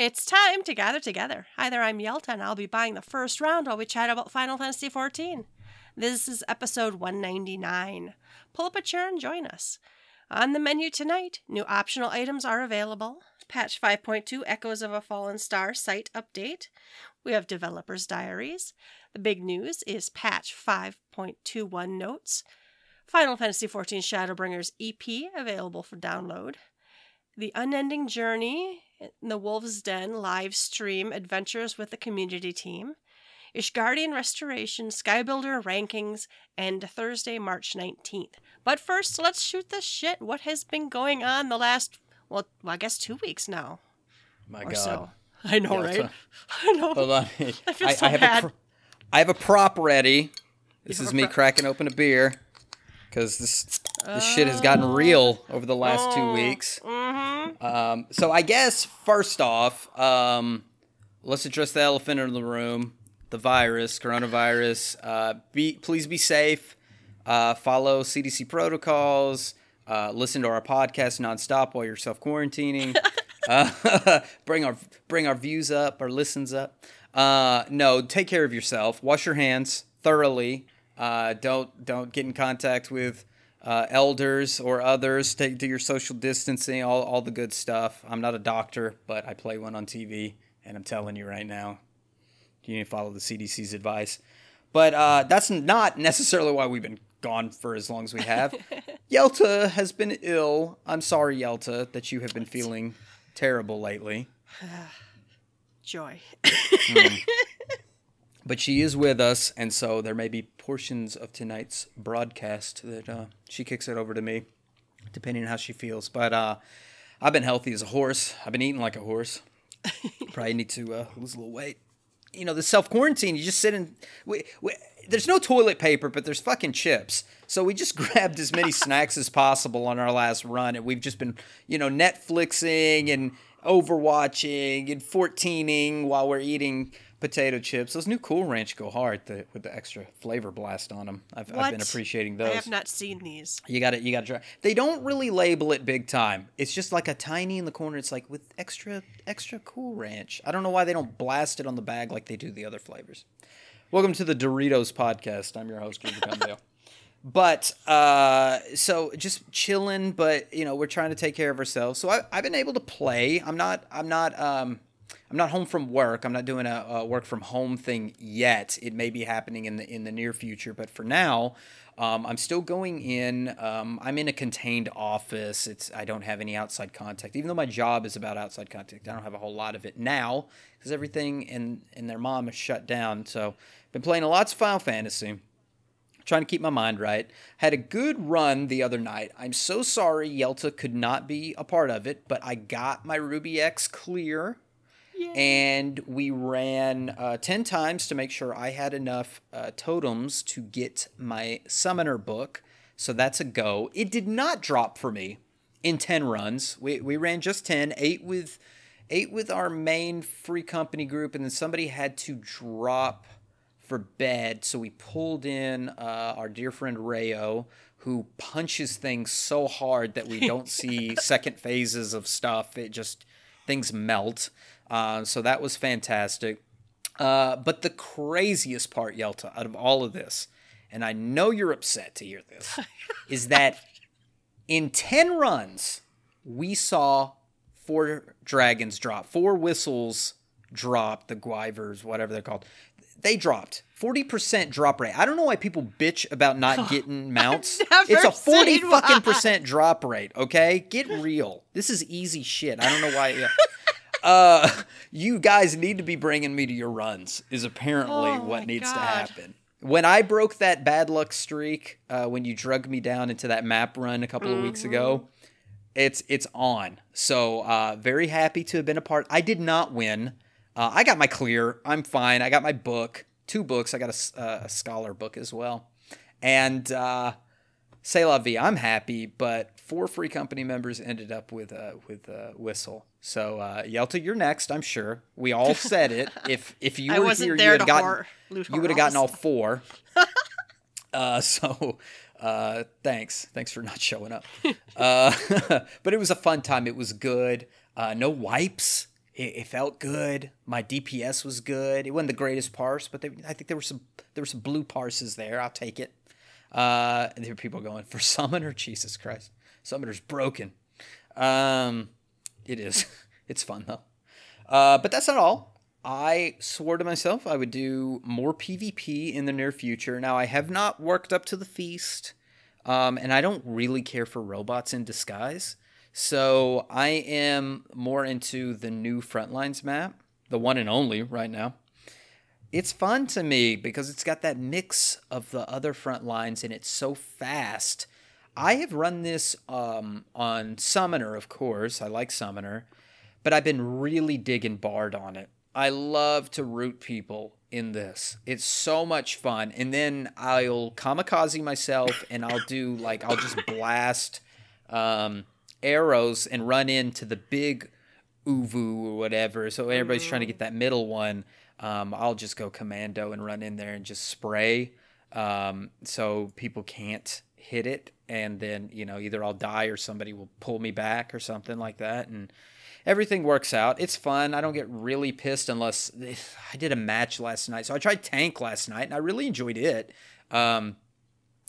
It's time to gather together. Hi there, I'm Yelta, and I'll be buying the first round while we chat about Final Fantasy XIV. This is episode 199. Pull up a chair and join us. On the menu tonight, new optional items are available. Patch 5.2 Echoes of a Fallen Star site update. We have Developers Diaries. The big news is patch 5.21 notes. Final Fantasy XIV Shadowbringers EP available for download. The Unending Journey in the Wolves Den live stream adventures with the community team. Ishgardian Restoration, Skybuilder rankings, and Thursday, March 19th. But first, let's shoot the shit. What has been going on the last, well, well I guess two weeks now. My God. so. I know, Yeah, right? so- I know. Hold on. I feel I, so I have bad. A pr- I have a prop ready. This is me cracking open a beer because this this shit has gotten real over the last two weeks. Mm-hmm. Um, so I guess first off, um, let's address the elephant in the room: the virus, coronavirus. Uh, be please be safe. Uh, follow CDC protocols. Uh, listen to our podcast nonstop while you're self quarantining. uh, bring our bring our views up, our listens up. Uh, no, take care of yourself. Wash your hands thoroughly. Uh, don't don't get in contact with uh, elders or others. Take do your social distancing, all all the good stuff. I'm not a doctor, but I play one on TV, and I'm telling you right now, you need to follow the CDC's advice. But uh, that's not necessarily why we've been gone for as long as we have. Yelta has been ill. I'm sorry, Yelta, that you have been feeling terrible lately. Joy. But she is with us, and so there may be portions of tonight's broadcast that uh, she kicks it over to me, depending on how she feels. But uh, I've been healthy as a horse. I've been eating like a horse. Probably need to uh, lose a little weight. You know, the self quarantine, you just sit in. We, we, there's no toilet paper, but there's fucking chips. So we just grabbed as many snacks as possible on our last run, and we've just been, you know, Netflixing and overwatching and 14ing while we're eating potato chips. Those new Cool Ranch go hard the, with the extra flavor blast on them. I've, I've been appreciating those. I have not seen these. You got to You got to try. They don't really label it big time. It's just like a tiny in the corner. It's like with extra, extra Cool Ranch. I don't know why they don't blast it on the bag like they do the other flavors. Welcome to the Doritos podcast. I'm your host, Ruben Condale. But uh, so just chilling, but you know we're trying to take care of ourselves. So I, I've been able to play. I'm not. I'm not. Um, I'm not home from work. I'm not doing a, a work from home thing yet. It may be happening in the in the near future, but for now, um, I'm still going in. Um, I'm in a contained office. It's I don't have any outside contact, even though my job is about outside contact. I don't have a whole lot of it now because everything in in their mom is shut down. So been playing a lots of Final Fantasy trying to keep my mind right. Had a good run the other night. I'm so sorry Yelta could not be a part of it, but I got my Ruby X clear. And we ran uh, 10 times to make sure I had enough uh, totems to get my summoner book. So that's a go. It did not drop for me in 10 runs. We, we ran just 10, eight with eight with our main free company group, and then somebody had to drop for bed. So we pulled in uh, our dear friend Rayo, who punches things so hard that we don't see second phases of stuff. It just things melt. Uh, so that was fantastic. Uh, but the craziest part, Yelta, out of all of this, and I know you're upset to hear this, is that in 10 runs, we saw four dragons drop, four whistles drop, the Gwibers, whatever they're called. They dropped. 40% drop rate. I don't know why people bitch about not getting mounts. It's a 40 seen fucking percent drop rate, okay? Get real. This is easy shit. I don't know why. uh, you guys need to be bringing me to your runs, is apparently Oh what needs to happen. When I broke that bad luck streak, uh, when you drug me down into that map run a couple of weeks ago, it's it's on. So uh, very happy to have been a part. I did not win. Uh, I got my clear. I'm fine. I got my book, two books. I got a, uh, a scholar book as well, and uh, say la vie. I'm happy, but four free company members ended up with uh, with uh, whistle. So uh, Yelta, you're next. I'm sure we all said it. If if you were here, you had to gotten you would have gotten all four. uh, so uh, thanks, thanks for not showing up. Uh, but it was a fun time. It was good. Uh, no wipes it, it felt good. My DPS was good. It wasn't the greatest parse, but they, I think there were some there were some blue parses there. I'll take it. Uh, and there were people going for summoner. Jesus Christ, summoner's broken. Um, it is. It's fun though. Uh, but that's not all. I swore to myself I would do more PvP in the near future. Now I have not worked up to the feast, um, and I don't really care for robots in disguise. So I am more into the new Frontlines map, the one and only right now. It's fun to me because it's got that mix of the other front lines and it's so fast. I have run this um, on Summoner, of course. I like Summoner, but I've been really digging Bard on it. I love to root people in this. It's so much fun. And then I'll kamikaze myself and I'll do like, I'll just blast um, arrows and run into the big ovoo or whatever. So everybody's trying to get that middle one. Um, I'll just go commando and run in there and just spray. Um, so people can't hit it. And then, you know, either I'll die or somebody will pull me back or something like that. And everything works out. It's fun. I don't get really pissed unless I did a match last night. So I tried tank last night and I really enjoyed it. Um,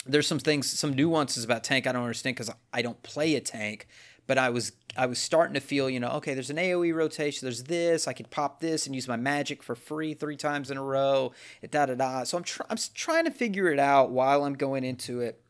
there's some things, some nuances about tank I don't understand because I don't play a tank. But I was I was starting to feel, you know, okay, there's an AOE rotation, there's this, I could pop this and use my magic for free three times in a row, da da da. So I'm tr- I'm trying to figure it out while I'm going into it.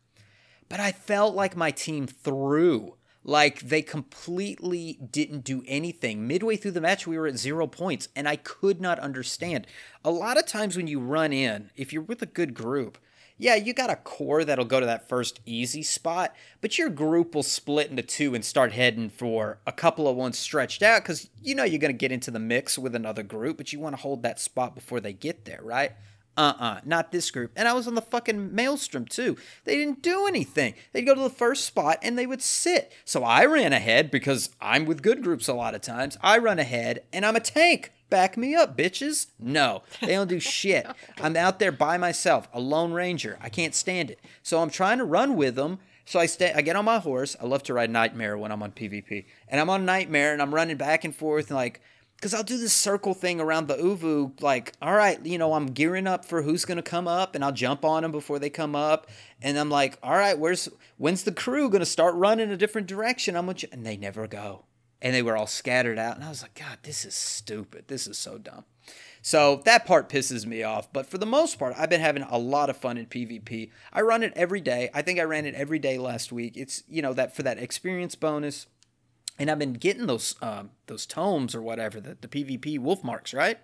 But I felt like my team threw. Like they completely didn't do anything. Midway through the match, we were at zero points, and I could not understand. A lot of times when you run in, if you're with a good group, yeah, you got a core that'll go to that first easy spot, but your group will split into two and start heading for a couple of ones stretched out because you know you're going to get into the mix with another group, but you want to hold that spot before they get there, right? Uh uh not this group. And I was on the fucking maelstrom too. They didn't do anything. They'd go to the first spot and they would sit. So I ran ahead because I'm with good groups a lot of times. I run ahead and I'm a tank. Back me up, bitches. No, they don't do shit. I'm out there by myself, a lone ranger. I can't stand it. So I'm trying to run with them. So I stay. I get on my horse. I love to ride Nightmare when I'm on PvP, and I'm on Nightmare, and I'm running back and forth, and like, because I'll do this circle thing around the Ovoo. Like, all right, you know, I'm gearing up for who's gonna come up, and I'll jump on them before they come up, and I'm like, all right, where's when's the crew gonna start running a different direction? I'm gonna, and they never go and they were all scattered out. And I was like, God, this is stupid. This is so dumb. So that part pisses me off. But for the most part, I've been having a lot of fun in PvP. I run it every day. I think I ran it every day last week. It's you know that for that experience bonus, and I've been getting those um, those tomes or whatever the the PvP wolf marks, right?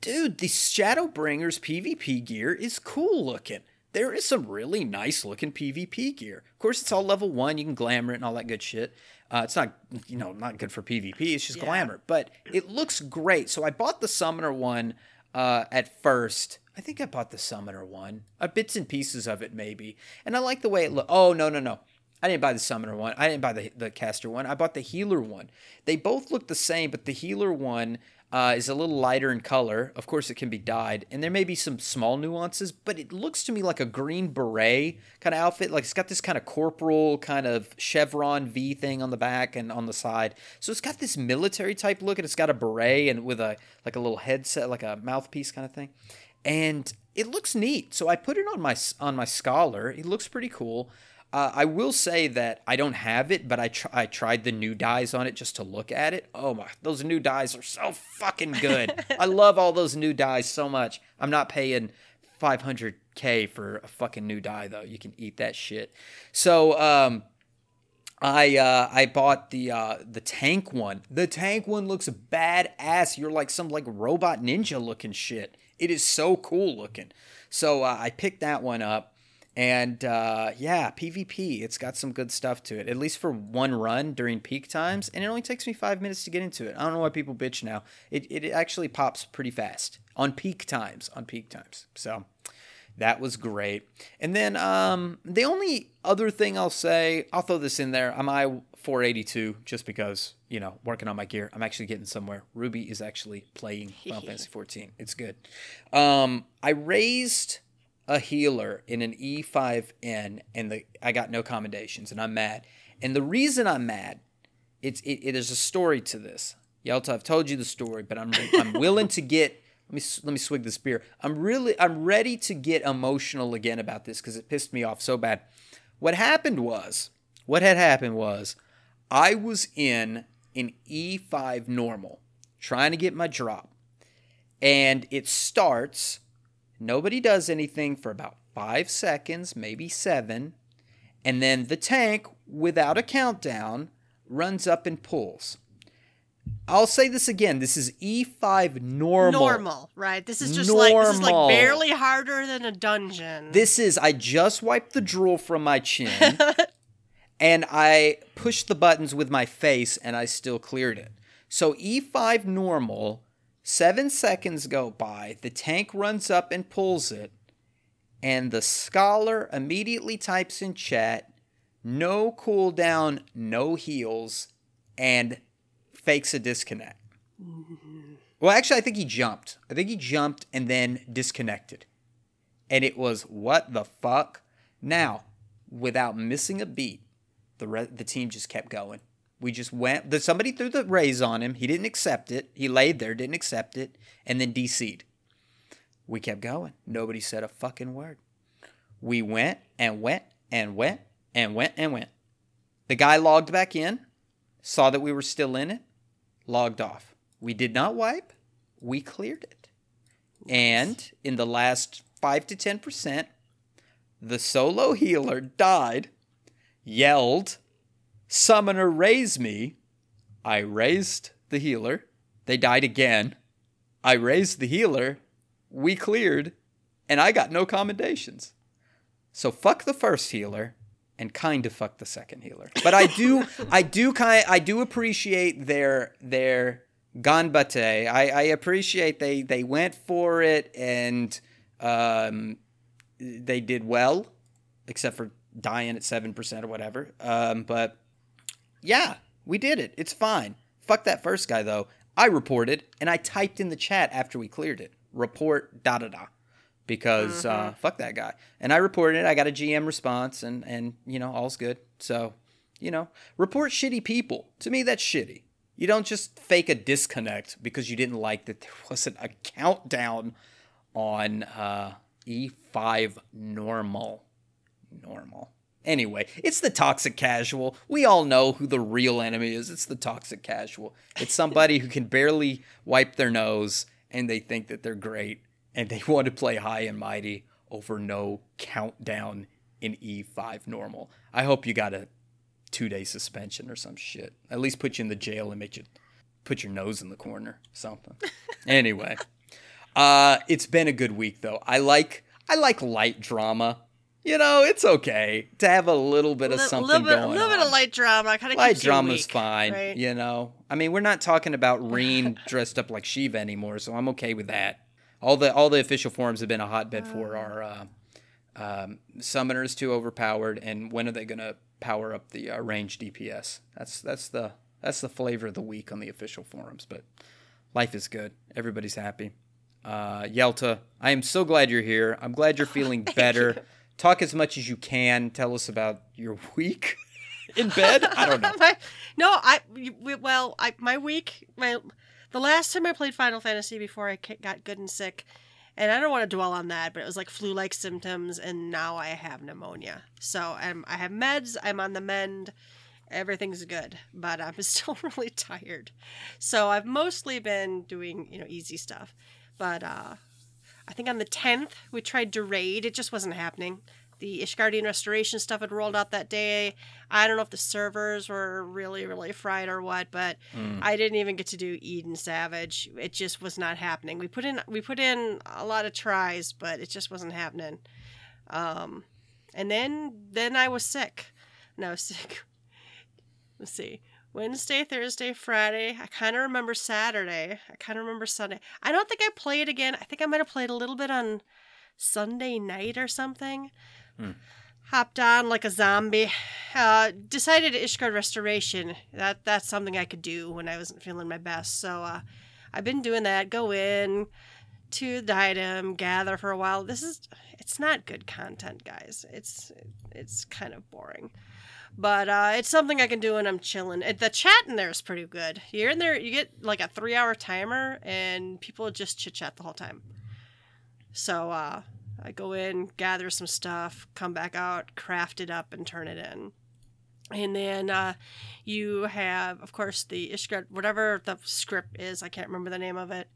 Dude, the Shadowbringers PvP gear is cool looking. There is some really nice looking PvP gear. Of course, it's all level one. You can glamour it and all that good shit. Uh, it's not, you know, not good for PvP. It's just Yeah. glamour, but it looks great. So I bought the Summoner one uh, at first. I think I bought the Summoner one, uh, bits and pieces of it maybe, and I like the way it looked. Oh no, no, no! I didn't buy the Summoner one. I didn't buy the the Caster one. I bought the Healer one. They both look the same, but the Healer one uh, is a little lighter in color. Of course, it can be dyed, and there may be some small nuances, but it looks to me like a green beret kind of outfit. Like it's got this kind of corporal kind of chevron V thing on the back and on the side. So it's got this military type look, and it's got a beret and with a like a little headset, like a mouthpiece kind of thing, and it looks neat. So I put it on my on my scholar. It looks pretty cool. Uh, I will say that I don't have it, but I tr- I tried the new dyes on it just to look at it. Oh my, those new dyes are so fucking good. I love all those new dyes so much. I'm not paying 500k for a fucking new dye though. You can eat that shit. So um, I uh, I bought the uh, the tank one. The tank one looks badass. You're like some like robot ninja looking shit. It is so cool looking. So uh, I picked that one up, and uh, yeah, PvP. It's got some good stuff to it. At least for one run during peak times, and it only takes me five minutes to get into it. I don't know why people bitch now. It it actually pops pretty fast on peak times. On peak times. So. That was great. And then um, the only other thing I'll say, I'll throw this in there. I'm I 482 just because you know working on my gear. I'm actually getting somewhere. Ruby is actually playing Final Fantasy 14. It's good. Um, I raised a healer in an E5N, and the I got no commendations, and I'm mad. And the reason I'm mad, it's it, it is a story to this. Yelta, I've told you the story, but I'm I'm willing to get let me let me swig this beer. I'm really I'm ready to get emotional again about this because it pissed me off so bad. What happened was, what had happened was, I was in an E5 normal trying to get my drop, and it starts. Nobody does anything for about five seconds, maybe seven, and then the tank, without a countdown, runs up and pulls. I'll say this again. This is E5 normal. Normal, right? This is just like this is like barely harder than a dungeon. This is I just wiped the drool from my chin and I pushed the buttons with my face and I still cleared it. So E5 normal, 7 seconds go by, the tank runs up and pulls it and the scholar immediately types in chat no cooldown, no heals and fakes a disconnect. Mm-hmm. Well, actually I think he jumped. I think he jumped and then disconnected and it was what the fuck. Now, without missing a beat, the re- the team just kept going. We just went. The, somebody threw the raise on him. He didn't accept it. He laid there, didn't accept it, and then DC'd. We kept going. Nobody said a fucking word. We went and went and went and went and went. The guy logged back in, saw that we were still in it, logged off. We did not wipe. We cleared it. And in the last 5 to 10%, the solo healer died, yelled, Summoner raise me. I raised the healer. They died again. I raised the healer. We cleared, and I got no commendations. So fuck the first healer and kind of fuck the second healer. But I do I do kind I do appreciate their their ganbate. I, I appreciate they they went for it and um they did well, except for dying at seven percent or whatever. Um, but yeah, we did it. It's fine. Fuck that first guy though. I reported and I typed in the chat after we cleared it. Report da da da. Because uh, fuck that guy. And I reported it. I got a GM response and and you know, all's good. So, you know, report shitty people. To me that's shitty. You don't just fake a disconnect because you didn't like that there wasn't a countdown on uh, E5 normal. Normal. Anyway, it's the toxic casual. We all know who the real enemy is. It's the toxic casual. It's somebody who can barely wipe their nose and they think that they're great and they want to play high and mighty over no countdown in E5 normal. I hope you got a two day suspension or some shit. At least put you in the jail and make you put your nose in the corner. Something. anyway. Uh it's been a good week though. I like I like light drama. You know, it's okay to have a little bit of Li- something little bit, going A little bit of light drama kind of Light drama's weak, fine, right? you know. I mean, we're not talking about Ryne dressed up like Shiva anymore, so I'm okay with that. All the all the official forums have been a hotbed for our uh, um, summoners too overpowered, and when are they going to power up the uh, range DPS? That's that's the that's the flavor of the week on the official forums. But life is good. Everybody's happy. Uh, Yelta, I am so glad you're here. I'm glad you're feeling better. Talk as much as you can. Tell us about your week in bed. I don't know. my, no, I well, I my week my the last time I played Final Fantasy before I got good and sick, and I don't want to dwell on that, but it was like flu-like symptoms, and now I have pneumonia. So I'm I have meds. I'm on the mend. Everything's good, but I'm still really tired. So I've mostly been doing you know easy stuff, but uh, I think on the tenth we tried to raid. It just wasn't happening. The Ishgardian restoration stuff had rolled out that day. I don't know if the servers were really, really fried or what, but Mm. I didn't even get to do Eden Savage. It just was not happening. We put in we put in a lot of tries, but it just wasn't happening. Um, and then then I was sick. And I was sick. Let's see. Wednesday, Thursday, Friday. I kind of remember Saturday. I kind of remember Sunday. I don't think I played again. I think I might have played a little bit on Sunday night or something. Hmm. Hopped on like a zombie. Uh, decided Ishgard Restoration. That that's something I could do when I wasn't feeling my best. So uh, I've been doing that. Go in to the item, gather for a while. This is it's not good content, guys. It's it's kind of boring. But uh, it's something I can do when I'm chilling. It, the chat in there is pretty good. You're in there, you get like a three hour timer, and people just chit chat the whole time. So uh, I go in, gather some stuff, come back out, craft it up, and turn it in. And then uh, you have, of course, the Ishgard, whatever the script is. I can't remember the name of it.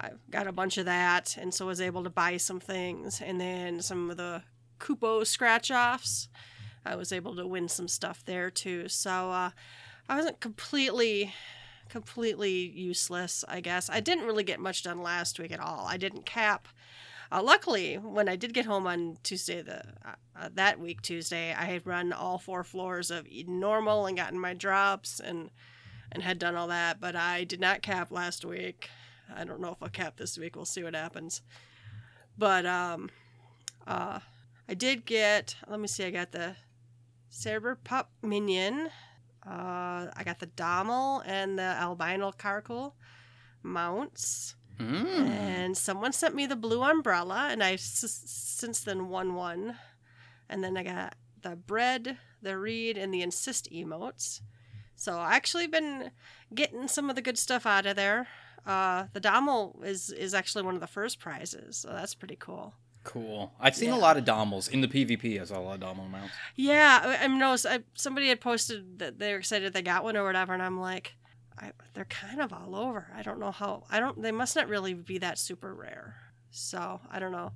I got a bunch of that, and so was able to buy some things, and then some of the Kupo scratch offs. I was able to win some stuff there too. So uh, I wasn't completely, completely useless. I guess I didn't really get much done last week at all. I didn't cap. Uh, luckily, when I did get home on Tuesday, the uh, that week Tuesday, I had run all four floors of normal and gotten my drops and and had done all that. But I did not cap last week. I don't know if I'll cap this week. We'll see what happens. But um, uh, I did get. Let me see. I got the Pup Minion. Uh, I got the Dhalmel and the Albino Karakul mounts. Mm. And someone sent me the blue umbrella, and I've s- since then won one. And then I got the bread, the read, and the insist emotes. So I actually been getting some of the good stuff out of there. Uh, the Dhalmel is is actually one of the first prizes, so that's pretty cool. Cool. I've seen Yeah. a lot of Dhalmels in the PvP. I saw a lot of Dhalmel mounts. Yeah, I, I noticed I, somebody had posted that they're excited they got one or whatever, and I'm like, I, they're kind of all over. I don't know how. I don't. They must not really be that super rare. So I don't know.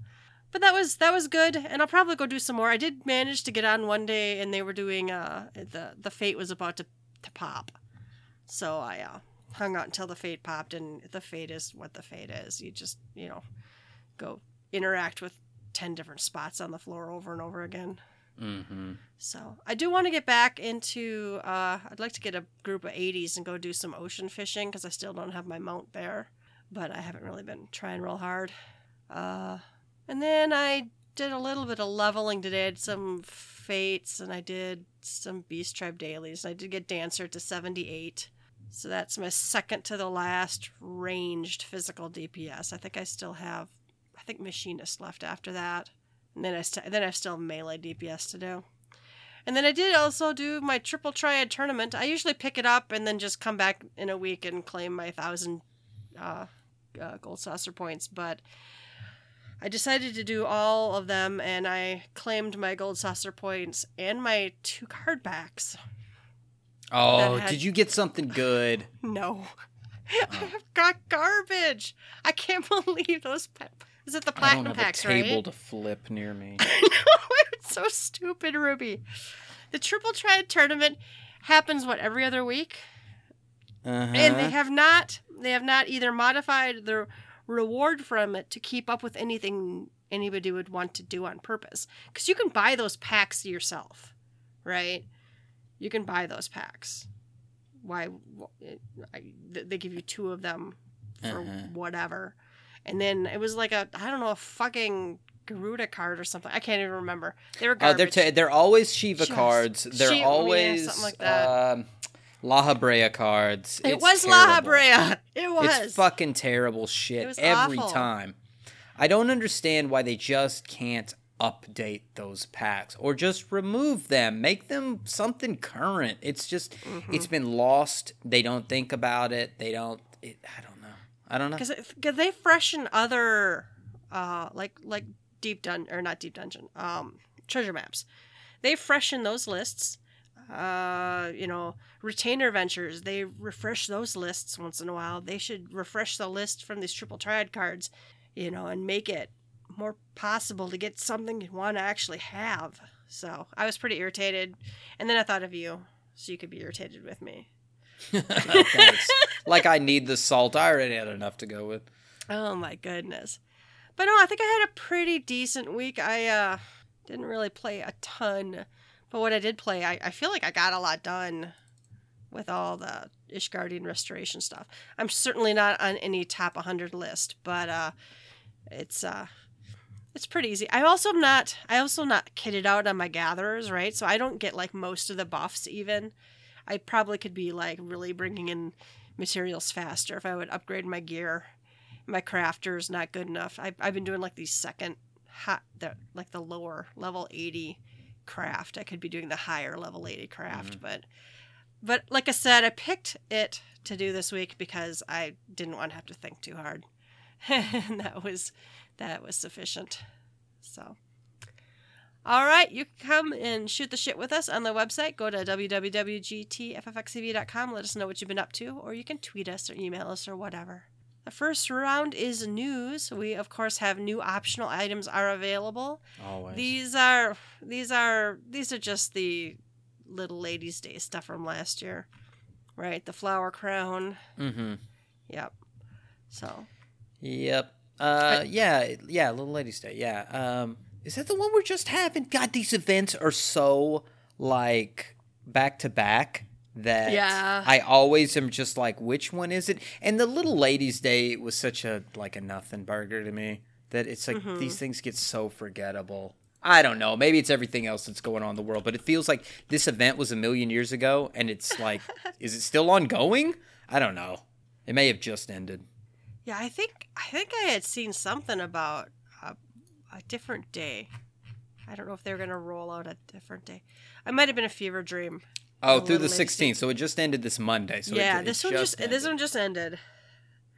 But that was that was good, and I'll probably go do some more. I did manage to get on one day, and they were doing uh the the fate was about to to pop, so I uh, hung out until the fate popped, and the fate is what the fate is. You just you know go interact with ten different spots on the floor over and over again. Mm-hmm. So I do want to get back into. Uh, I'd like to get a group of 80s and go do some ocean fishing because I still don't have my mount there, but I haven't really been trying real hard. Uh, and then I did a little bit of leveling today. I did some fates and I did some Beast Tribe dailies. And I did get Dancer to 78. So that's my second to the last ranged physical DPS. I think I still have, I think Machinist left after that. And then I st- then I still have melee DPS to do. And then I did also do my triple triad tournament. I usually pick it up and then just come back in a week and claim my thousand uh, uh, gold saucer points. But I decided to do all of them, and I claimed my gold saucer points and my two card backs. Oh, had- did you get something good? No, I've got garbage. I can't believe those. Pa- Is it the platinum I don't have packs, a table right? to flip near me. it's so stupid, Ruby. The triple triad tournament happens what every other week, Uh-huh. and they have not they have not either modified the reward from it to keep up with anything anybody would want to do on purpose. Because you can buy those packs yourself, right? You can buy those packs. Why? They give you two of them for Uh-huh. whatever, and then it was like a I don't know a fucking Garuda card or something. I can't even remember. They were Uh, they're garbage. they're always Shiva Just cards. They're Shiva- yeah, always something like that. um, La Habrea cards. it It's was La terrible. Habrea. It was. It's fucking terrible shit It was every awful. time. I don't understand why they just can't update those packs or just remove them, make them something current. It's just Mm-hmm. it's been lost. They don't think about it. They don't. It, I don't know. I don't know. because they freshen other uh like like deep dun or not deep dungeon um treasure maps they freshen those lists uh you know retainer ventures they refresh those lists once in a while they should refresh the list from these triple triad cards you know and make it more possible to get something you want to actually have so i was pretty irritated and then i thought of you so you could be irritated with me. Like I need the salt. I already had enough to go with. Oh my goodness. But no, I think I had a pretty decent week. I uh didn't really play a ton. But what I did play, I, I feel like I got a lot done with all the Ishgardian restoration stuff. I'm certainly not on any top 100 list, but uh it's uh it's pretty easy. I also am not I also not kitted out on my gatherers, right? So I don't get like most of the buffs even. I probably could be like really bringing in materials faster if I would upgrade my gear. My crafter's not good enough. I've, I've been doing like these second hot, the, like the lower level 80 craft. I could be doing the higher level lady craft, mm-hmm. but but like I said, I picked it to do this week because I didn't want to have to think too hard. and that was that was sufficient. So all right, you can come and shoot the shit with us on the website. Go to www.gtffxtv.com. Let us know what you've been up to, or you can tweet us or email us or whatever. The first round is news. We of course have new optional items are available. Always. These are these are these are just the little ladies' day stuff from last year, right? The flower crown. mm-hmm. Yep. So Yep. Uh, yeah, yeah, Little Ladies Day. Yeah. Um, is that the one we're just having? God, these events are so like back to back that Yeah. I always am just like, which one is it? And the Little Ladies Day was such a like a nothing burger to me that it's like Mm-hmm. these things get so forgettable. I don't know. Maybe it's everything else that's going on in the world, but it feels like this event was a million years ago, and it's like, is it still ongoing? I don't know. It may have just ended. yeah, I think I think I had seen something about a, different day. I don't know if they were going to roll out a different day. I might have been a fever dream. Oh, through the Little Ladies Day. 16th. So it just ended this Monday. So yeah, ju- it this one just this ended. one just ended,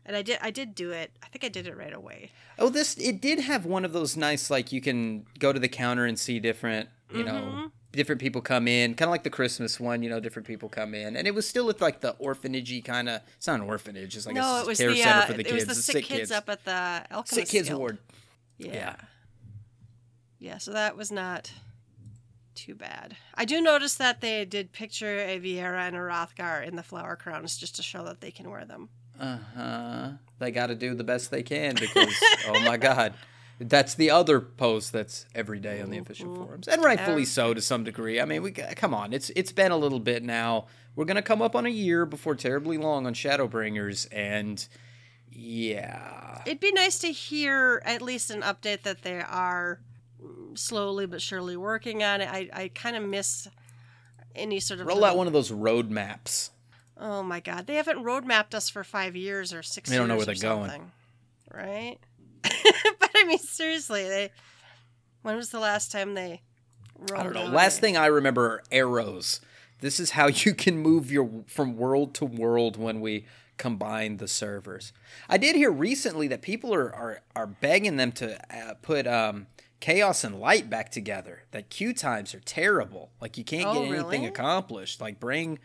and I did I did do it. I think I did it right away. Oh, this it did have one of those nice like you can go to the counter and see different, you know, Mm-hmm. different people come in, kind of like the Christmas one. You know, different people come in, and it was still with like the orphanagey kind of. It's not an orphanage. It's like no, a it was care the center uh, for the it kids. was the the sick, kids, up at the Alchemist sick kids Guild. ward. Yeah. Yeah. Yeah, so that was not too bad. I do notice that they did picture a Viera and a Hrothgar in the flower crowns just to show that they can wear them. Uh huh. They got to do the best they can because oh my god. That's the other post that's every day on the official forums, and rightfully so to some degree. I mean, we come on, it's it's been a little bit now. We're gonna come up on a year before terribly long on Shadowbringers, and yeah, It'd be nice to hear at least an update that they are slowly but surely working on it. I, I kind of miss any sort of roll out one of those road maps. Oh my god, they haven't road mapped us for five years or six. They don't know where they're going. right? but I mean, seriously, they. When was the last time they? Rolled I don't know. Last thing I remember are arrows. This is how you can move your from world to world when we combine the servers. I did hear recently that people are are, are begging them to uh, put um, chaos and light back together. That queue times are terrible. Like you can't Oh, get anything really? accomplished. Like bring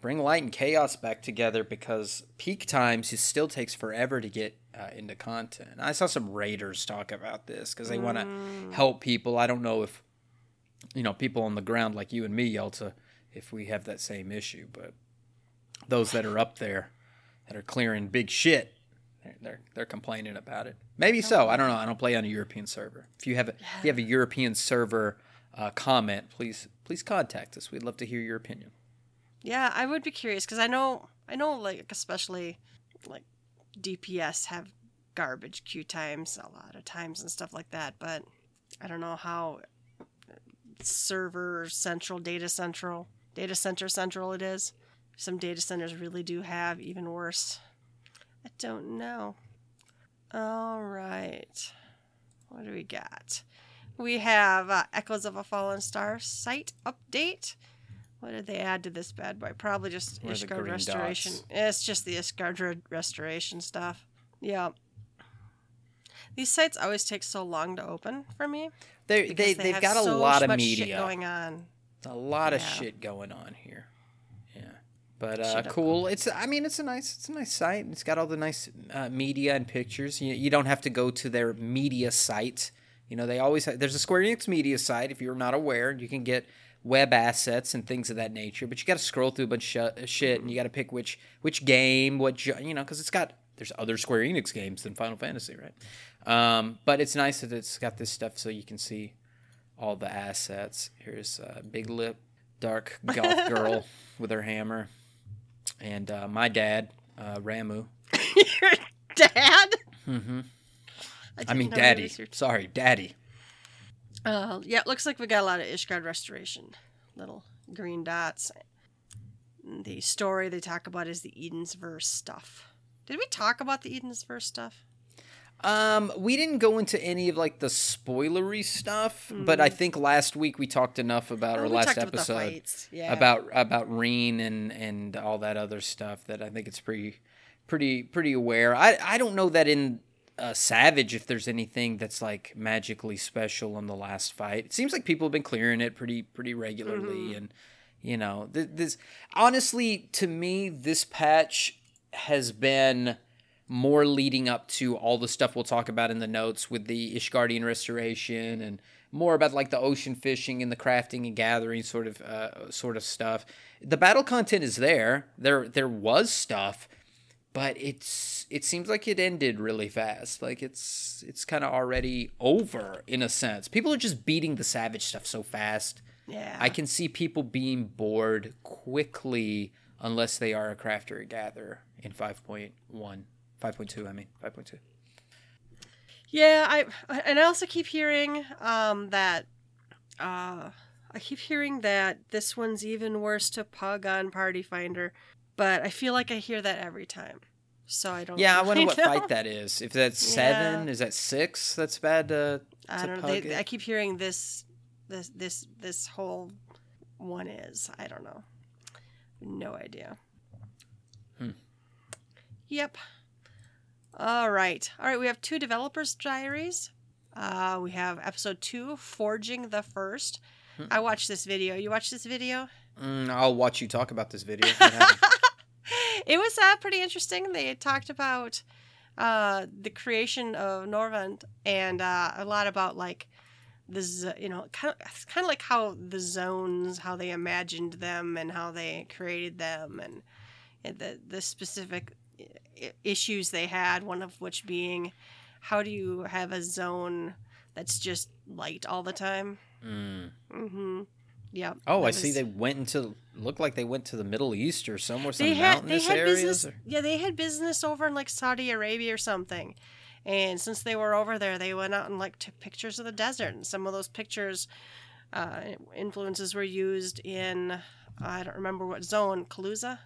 bring light and chaos back together because peak times it still takes forever to get uh, into content. I saw some raiders talk about this because they want to Mm. help people. I don't know if you know people on the ground like you and me, Yelta, if we have that same issue, but those that are up there that are clearing big shit. They're, they're, complaining about it. Maybe so. I don't know. I don't play on a European server. If you have a, if you have a European server uh, comment, please please contact us. We'd love to hear your opinion. Yeah, I would be curious because I know, I know, like especially like DPS have garbage queue times a lot of times and stuff like that. But I don't know how server central, data central, data center central it is. Some data centers really do have even worse. I don't know. All right, what do we got? We have uh, Echoes of a Fallen Star site update. What did they add to this bad boy? Probably just Where Ishgard restoration. dots? It's just the Ishgard restoration stuff. Yeah. These sites always take so long to open for me. They they, they they've got a so lot of media. going on. a lot of shit going on here. But uh, cool. It's I mean it's a nice it's a nice site. It's got all the nice uh, media and pictures. You you don't have to go to their media site. You know they always have, there's a Square Enix media site. If you're not aware, you can get web assets and things of that nature. But you got to scroll through a bunch of sh- shit and you got to pick which which game, what you know, because it's got there's other Square Enix games than Final Fantasy, right? Um, but it's nice that it's got this stuff so you can see all the assets. Here's uh, Big Lip, dark goth girl with her hammer, and uh, my dad, uh, Ramuh. Your dad? Mm-hmm. I didn't mean, daddy. your- Sorry, daddy. Uh, yeah, it looks like we got a lot of Ishgard restoration. Little green dots. The story they talk about is the Eden's verse stuff. Did we talk about the Eden's verse stuff? Um, we didn't go into any of like the spoilery stuff, but I think last week we talked enough about Oh, our last talked about episode yeah. about about Ryne and and all that other stuff that I think it's pretty pretty pretty aware. I I don't know that in uh, Savage if there's anything that's like magically special in the last fight. It seems like people have been clearing it pretty pretty regularly, and you know th- this honestly to me this patch has been more leading up to all the stuff we'll talk about in the notes with the Ishgardian restoration and more about like the ocean fishing and the crafting and gathering sort of uh, sort of stuff. The battle content is there. There there was stuff, but it's it seems like it ended really fast. Like it's it's kind of already over in a sense. People are just beating the savage stuff so fast. Yeah. I can see people being bored quickly unless they are a crafter or gatherer in 5.1 5.2 I mean 5.2 Yeah, I and I also keep hearing um, that uh, I keep hearing that this one's even worse to pug on Party Finder, but I feel like I hear that every time, so I don't. Yeah, I wonder what know. fight that is. If that's seven, is that six? That's bad to. I don't know. pug They? I keep hearing this, this, this, this whole one is. I don't know. No idea. Hmm. Yep. All right. All right. We have two developers' diaries. Uh, we have episode two, Forging the First. Hmm. I watched this video. You watched this video? Mm, I'll watch you talk about this video. It was uh, pretty interesting. They talked about uh, the creation of Norvrandt and uh, a lot about like the z- you know kind of kind of like how the zones, how they imagined them and how they created them, and, and the the specific issues they had. One of which being how do you have a zone that's just light all the time? Mm. Mm-hmm. Yeah. Oh, I that see. They went into looked like they went to the Middle East or somewhere, some they had they mountainous had areas. business or- yeah they had business over in like saudi arabia or something and since they were over there they went out and like took pictures of the desert and some of those pictures uh, influences were used in i don't remember what zone Kholusia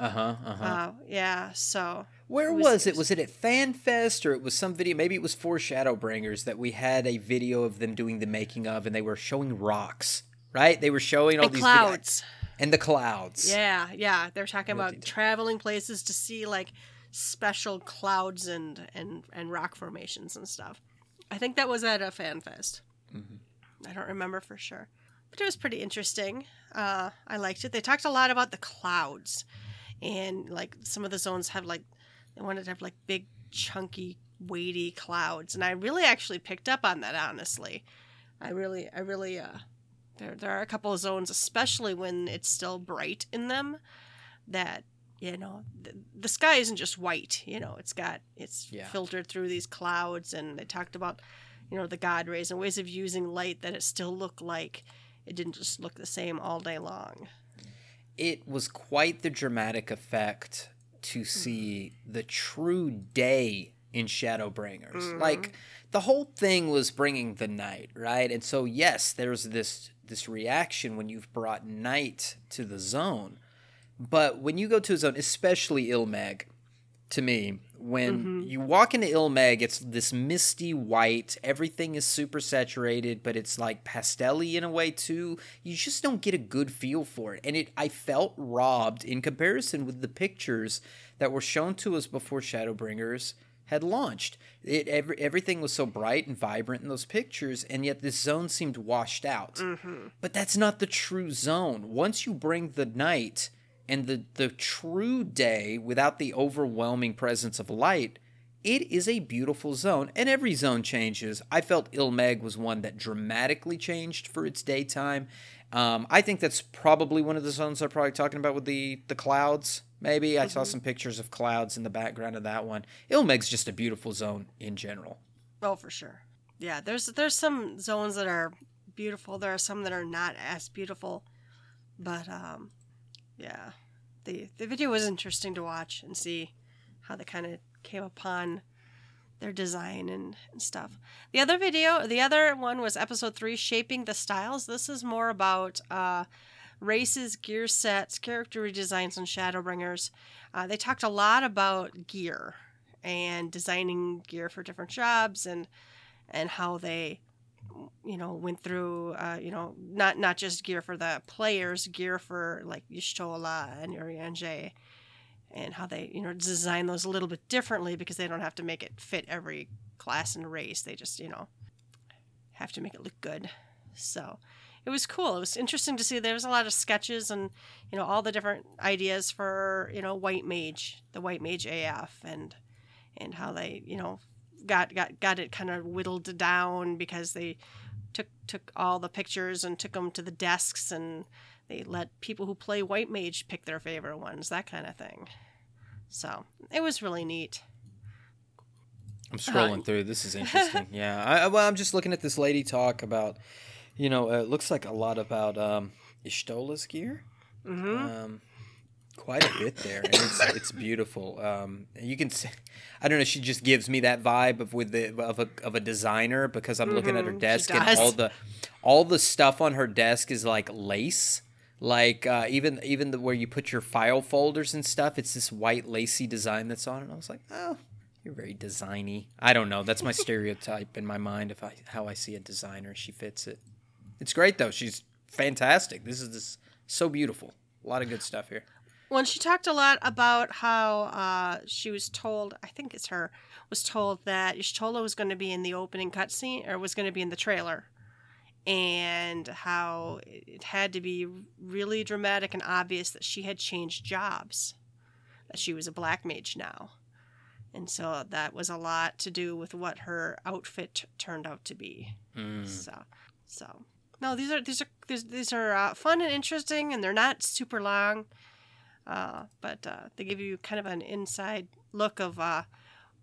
Uh-huh, uh-huh. uh, yeah so Where it was, was- it? Was it at FanFest or it was some video? Maybe it was for Shadowbringers that we had a video of them doing the making of, and they were showing rocks, right? They were showing all and these clouds and the clouds. yeah yeah they're talking about detail. traveling places to see like special clouds and and and rock formations and stuff i think that was at a fan fest Mhm. I don't remember for sure. But it was pretty interesting. Uh, I liked it. They talked a lot about the clouds. And like some of the zones have like, they wanted to have like big, chunky, weighty clouds. And I really actually picked up on that, honestly. I really, I really, uh, there, there are a couple of zones, especially when it's still bright in them, that, you know, the, the sky isn't just white, you know, it's got, it's Yeah. filtered through these clouds. And they talked about, you know, the God rays and ways of using light that it still looked like it didn't just look the same all day long. It was quite the dramatic effect to see the true day in Shadowbringers. Mhm. Like the whole thing was bringing the night, right? And so yes, there's this this reaction when you've brought night to the zone. But when you go to a zone, especially Il Mheg, to me, when Mhm. you walk into Il Mheg, it's this misty white. Everything is super saturated, but it's like pastelly in a way too. You just don't get a good feel for it, and it I felt robbed in comparison with the pictures that were shown to us before Shadowbringers had launched. It every, everything was so bright and vibrant in those pictures, and yet this zone seemed washed out. Mm-hmm. But that's not the true zone. Once you bring the night and the, the true day without the overwhelming presence of light, it is a beautiful zone. And every zone changes. I felt Il Mheg was one that dramatically changed for its daytime. Um, I think that's probably one of the zones they're probably talking about with the, the clouds. Maybe I saw some pictures of clouds in the background of that one. Il Mheg's just a beautiful zone in general. Oh, for sure. Yeah, there's there's some zones that are beautiful. There are some that are not as beautiful, but um, yeah, the the video was interesting to watch and see how they kind of came upon their design and, and stuff. The other video, the other one was episode three, shaping the styles. This is more about uh, races, gear sets, character redesigns, and Shadowbringers. Uh, they talked a lot about gear and designing gear for different jobs and and how they you know went through uh, you know not not just gear for the players gear for like Y'shtola and Urianger and how they you know design those a little bit differently because they don't have to make it fit every class and race. They just you know have to make it look good. So it was cool. It was interesting to see. There was a lot of sketches and you know all the different ideas for you know white mage the white mage af and and how they you know got got got it kind of whittled down because they took took all the pictures and took them to the desks and they let people who play white mage pick their favorite ones that kind of thing so it was really neat I'm scrolling through. This is interesting. yeah. I, well, I'm just looking at this lady talk about, you know, uh, it looks like a lot about um, Y'shtola's gear. hmm Um, quite a bit there, and it's it's beautiful. Um, you can, see, I don't know. She just gives me that vibe of with the of a of a designer because I'm looking at her Mhm, desk and all the all the stuff on her desk is like lace. Like uh, even even the, where you put your file folders and stuff, it's this white lacy design that's on it. And I was like, oh, you're very designy. I don't know. That's my stereotype in my mind of I, how I see a designer. She fits it. It's great though. She's fantastic. This is this so beautiful. A lot of good stuff here. Well, she talked a lot about how uh, she was told, I think it's her, was told that Y'shtola was going to be in the opening cutscene or was going to be in the trailer. And how it had to be really dramatic and obvious that she had changed jobs, that she was a black mage now. And so that was a lot to do with what her outfit turned out to be. Mm. So, so no, these are these are these, these are uh, fun and interesting, and they're not super long. Uh, but uh, they give you kind of an inside look of uh,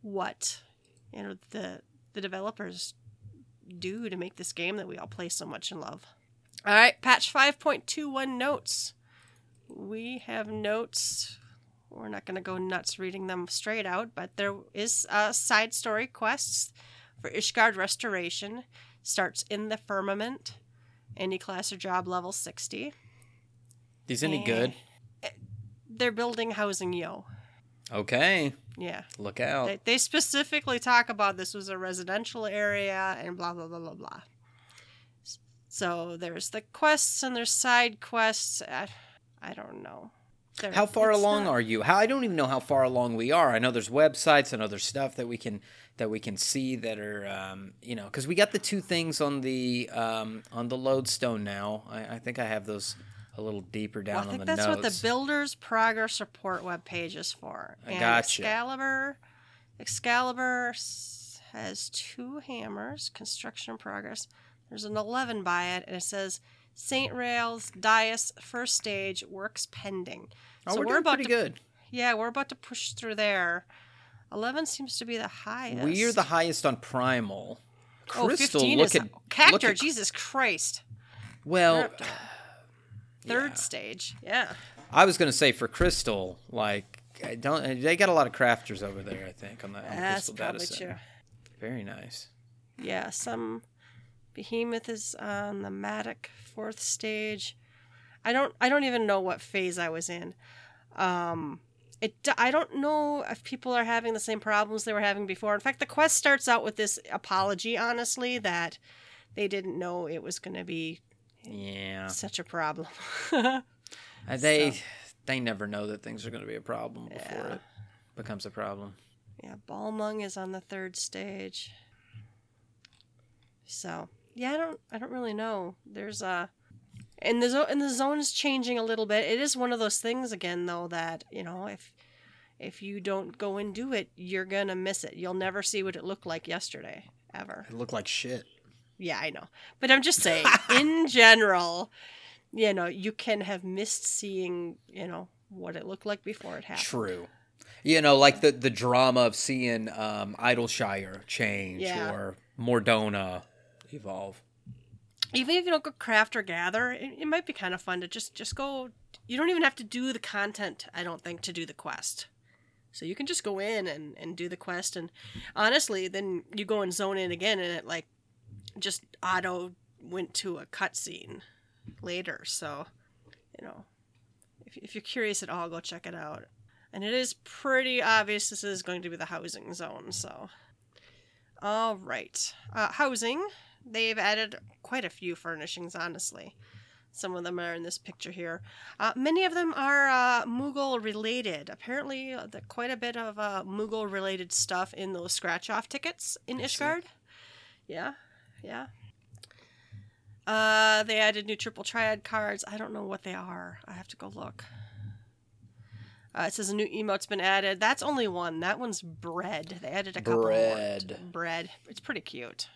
what you know the the developers do to make this game that we all play so much and love. All right, patch five point two one notes. We have notes. We're not going to go nuts reading them straight out, but there is a side story quests for Ishgard Restoration. Starts in the firmament. Any class or job level 60. These any Eh. good? They're building housing yo. Okay, Yeah. look out. They, they specifically talk about this was a residential area and blah, blah, blah, blah, blah. So there's the quests and there's side quests. I, I don't know. How far along not- are you? How I don't even know how far along we are. I know there's websites and other stuff that we can that we can see that are um, you know because we got the two things on the um, on the lodestone now. I, I think I have those a little deeper Well, down I think that's notes. what the Builder's Progress Report webpage is for. I And gotcha. Excalibur, Excalibur has two hammers, construction progress. There's an 11 by it, and it says Saint Rails, Dias, first stage, works pending. oh, so we're, we're about pretty to- good. Yeah, we're about to push through there. 11 seems to be the highest. We're the highest on primal. oh, 15 look is at Cactuar, look at- Jesus Christ. well. To Third yeah. stage, yeah. I was gonna say for Crystal, like I don't they got a lot of crafters over there. I think on the, on That's Crystal data probably center. true. Very nice. Yeah, some behemoth is on the Matic fourth stage. I don't I don't even know what phase I was in. Um it I don't know if people are having the same problems they were having before. In fact, the quest starts out with this apology honestly that they didn't know it was going to be Yeah. such a problem. Uh, They So- they never know that things are going to be a problem before Yeah. it becomes a problem. yeah, Balmung is on the third stage. So yeah, I don't I don't really know. There's a and the zone and the zone is changing a little bit. It is one of those things again though that you know if if you don't go and do it, you're gonna miss it. You'll never see what it looked like yesterday ever. It looked like shit. Yeah, I know, but I'm just saying in general, you know, you can have missed seeing you know what it looked like before it happened. True. You know, like the the drama of seeing um, Idyllshire change Yeah. or Mor Dhona evolve. even if you don't go craft or gather, it, it might be kind of fun to just just go. You don't even have to do the content. I don't think to do the quest. So you can just go in and, and do the quest, and honestly, then you go and zone in again, and it like just auto went to a cutscene later. So you know, if if you're curious at all, go check it out. And it is pretty obvious this is going to be the housing zone, so. All right. Uh, housing. They've added quite a few furnishings, honestly. Some of them are in this picture here. Uh, many of them are uh, Moogle related. Apparently, uh, the, quite a bit of uh, Moogle related stuff in those scratch off tickets in Ishgard. Yeah, yeah. Uh, they added new triple triad cards. I don't know what they are. I have to go look. Uh, it says a new emote's been added. That's only one. That one's bread. They added a couple Bread. more. Bread. It's pretty cute.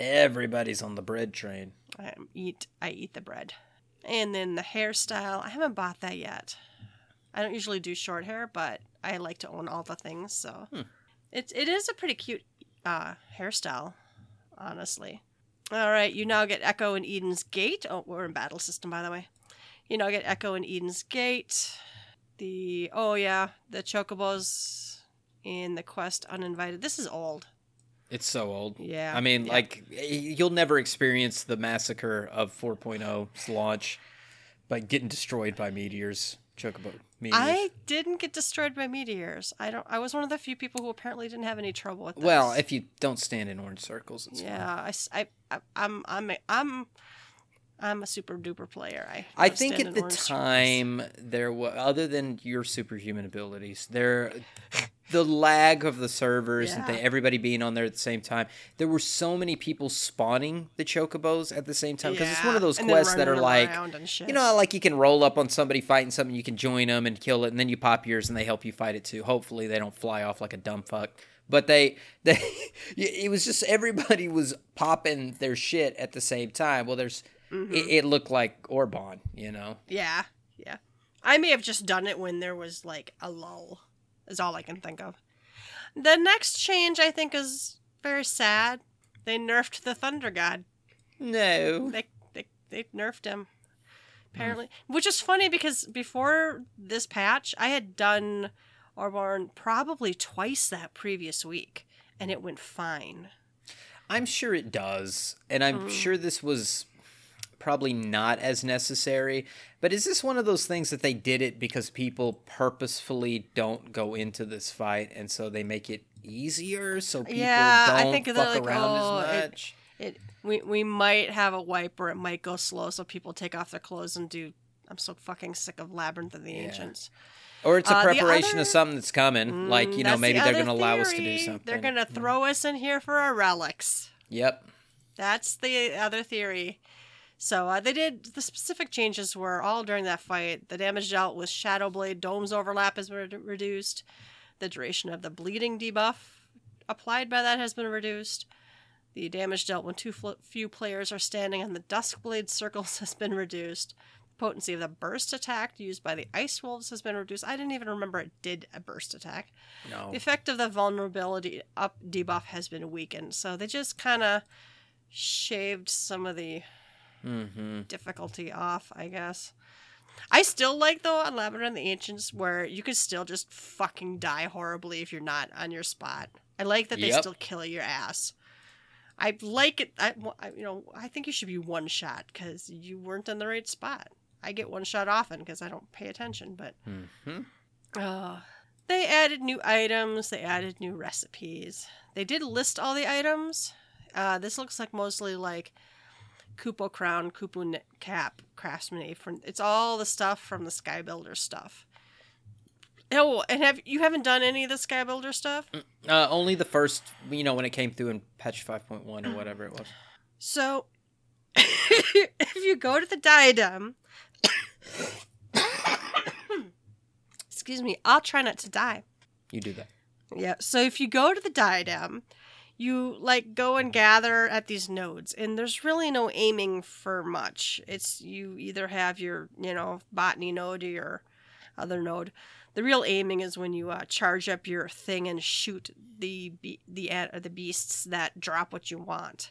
Everybody's on the bread train. I eat. I eat the bread. And then the hairstyle. I haven't bought that yet. I don't usually do short hair, but I like to own all the things. So Hmm. it it is a pretty cute uh, hairstyle, honestly. All right, you now get Echo and Eden's Gate. Oh, we're in battle system, by the way. You now get Echo and Eden's Gate. The oh yeah, the chocobos in the quest uninvited. This is old. It's so old. Yeah. I mean, yeah. like you'll never experience the massacre of 4.0's launch by getting destroyed by meteors, chocobo meteors. I didn't get destroyed by meteors. I don't. I was one of the few people who apparently didn't have any trouble with this. well, if you don't stand in orange circles, it's yeah, fine. I, I, I'm, a, I'm, I'm a super duper player. I, I think at the circles. time there was, other than your superhuman abilities, there, the lag of the servers and Yeah. th- everybody being on there at the same time, there were so many people spawning the chocobos at the same time because it's one of those and quests that are like, and you know, like you can roll up on somebody fighting something, you can join them and kill it, and then you pop yours and they help you fight it too. Hopefully, they don't fly off like a dumb fuck. But they, they, it was just everybody was popping their shit at the same time. Well, there's, Mm-hmm. it, it looked like Orbonne, you know. Yeah, yeah. I may have just done it when there was like a lull. Is all I can think of. The next change I think is very sad. They nerfed the Thunder God. No. They they they nerfed him. Apparently, which is funny because before this patch, I had done Orbonne probably twice that previous week, and it went fine. I'm sure it does. And I'm Mm. sure this was probably not as necessary. But is this one of those things that they did it because people purposefully don't go into this fight and so they make it easier so people Yeah, I don't think they're fuck like, around "Oh, as much? It we we might have a wipe where it might go slow, so people take off their clothes and do. I'm so fucking sick of Labyrinth of the Yeah. Ancients. Or it's a Uh, preparation other- of something that's coming. like, Mm, you know, that's the maybe they're going to allow us to do something. They're gonna throw us in here for our relics. Yep. That's the other theory. So uh, they did the specific changes were all during that fight. The damage dealt with Shadow Blade Dome's overlap has been re- reduced. The duration of the bleeding debuff applied by that has been reduced. The damage dealt when too fl- few players are standing on the Duskblade circles has been reduced. The Potency of the burst attack used by the Ice Wolves has been reduced. I didn't even remember it did a burst attack. No. The effect of the vulnerability up debuff has been weakened, so they just kind of shaved some of the Mm-hmm. difficulty off, I guess. I still like though on Labyrinth and the Ancients where you can still just fucking die horribly if you're not on your spot. I like that they Yep. still kill your ass. I like it. I, I- you know, I think you should be one shot because you weren't in the right spot. I get one shot often because I don't pay attention, but Mm-hmm. uh, they added new items. They added new recipes. They did list all the items. Uh, this looks like mostly like Kupo crown, Kupo cap, craftsman apron. It's all the stuff from the Skybuilder stuff. Oh, and have you haven't done any of the Skybuilder stuff? Uh, only the first, you know, when it came through in patch 5.1 or whatever it was. So, if you go to the diadem, excuse me, I'll try not to die. You do that. Yeah. So if you go to the diadem, you like go and gather at these nodes, and there's really no aiming for much. It's you either have your you know botany node or your other node. The real aiming is when you uh, charge up your thing and shoot the be- the or the beasts that drop what you want.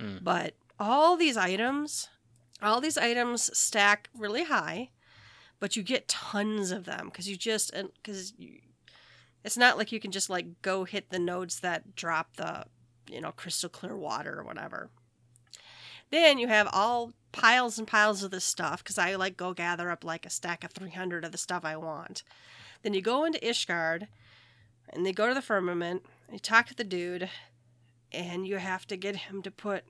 Mm. But all these items, all these items stack really high, but you get tons of them because you just because you it's not like you can just like go hit the nodes that drop the, you know, crystal clear water or whatever. Then you have all piles and piles of this stuff because I like go gather up like a stack of 300 of the stuff I want. Then you go into Ishgard, and they go to the firmament. And you talk to the dude, and you have to get him to put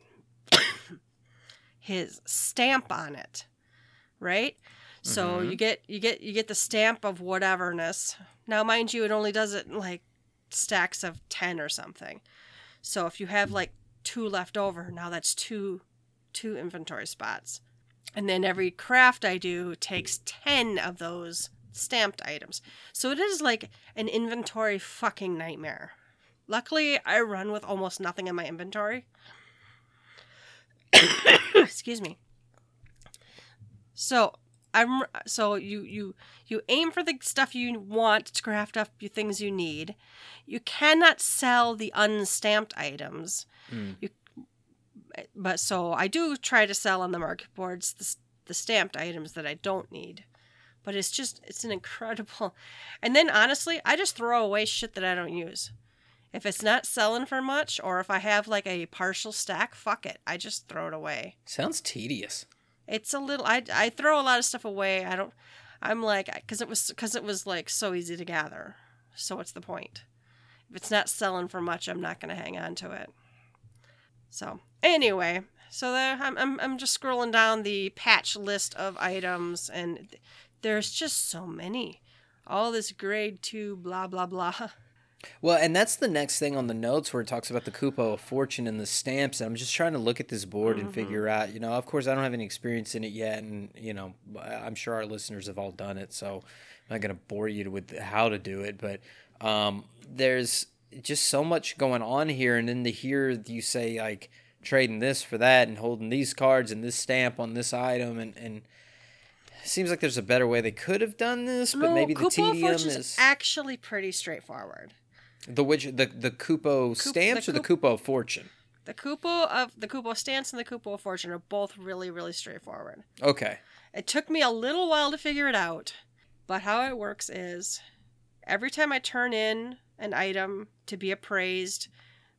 his stamp on it, right? So Mhm. you get you get you get the stamp of whateverness. Now, mind you, it only does it in like stacks of ten or something. So if you have like two left over, now that's two two inventory spots. And then every craft I do takes 10 of those stamped items. So it is like an inventory fucking nightmare. Luckily, I run with almost nothing in my inventory. Excuse me. So, I'm so you you you aim for the stuff you want to craft up your things you need. You cannot sell the unstamped items. Mm. You, but so I do try to sell on the market boards the, the stamped items that I don't need. But it's just it's an incredible. And then honestly, I just throw away shit that I don't use. If it's not selling for much, or if I have like a partial stack, fuck it. I just throw it away. Sounds tedious. It's a little. I I throw a lot of stuff away. I don't. I'm like because it was because it was like so easy to gather. So what's the point? If it's not selling for much, I'm not gonna hang on to it. So anyway, so there I'm I'm I'm just scrolling down the patch list of items, and there's just so many. All this grade two blah blah blah. Well, and that's the next thing on the notes where it talks about the Kupo of Fortune and the stamps. And I'm just trying to look at this board and Mhm. figure out, you know, of course, I don't have any experience in it yet. And, you know, I'm sure our listeners have all done it. So I'm not going to bore you with how to do it. But um, there's just so much going on here. And then to hear you say, like, trading this for that and holding these cards and this stamp on this item. And, and it seems like there's a better way they could have done this, but No, maybe the Kupo tedium is. actually pretty straightforward. The which the the Kupo stamps or the Kupo of Fortune? The Kupo of the Kupo stance and the Kupo of Fortune are both really really straightforward. Okay. It took me a little while to figure it out, but how it works is every time I turn in an item to be appraised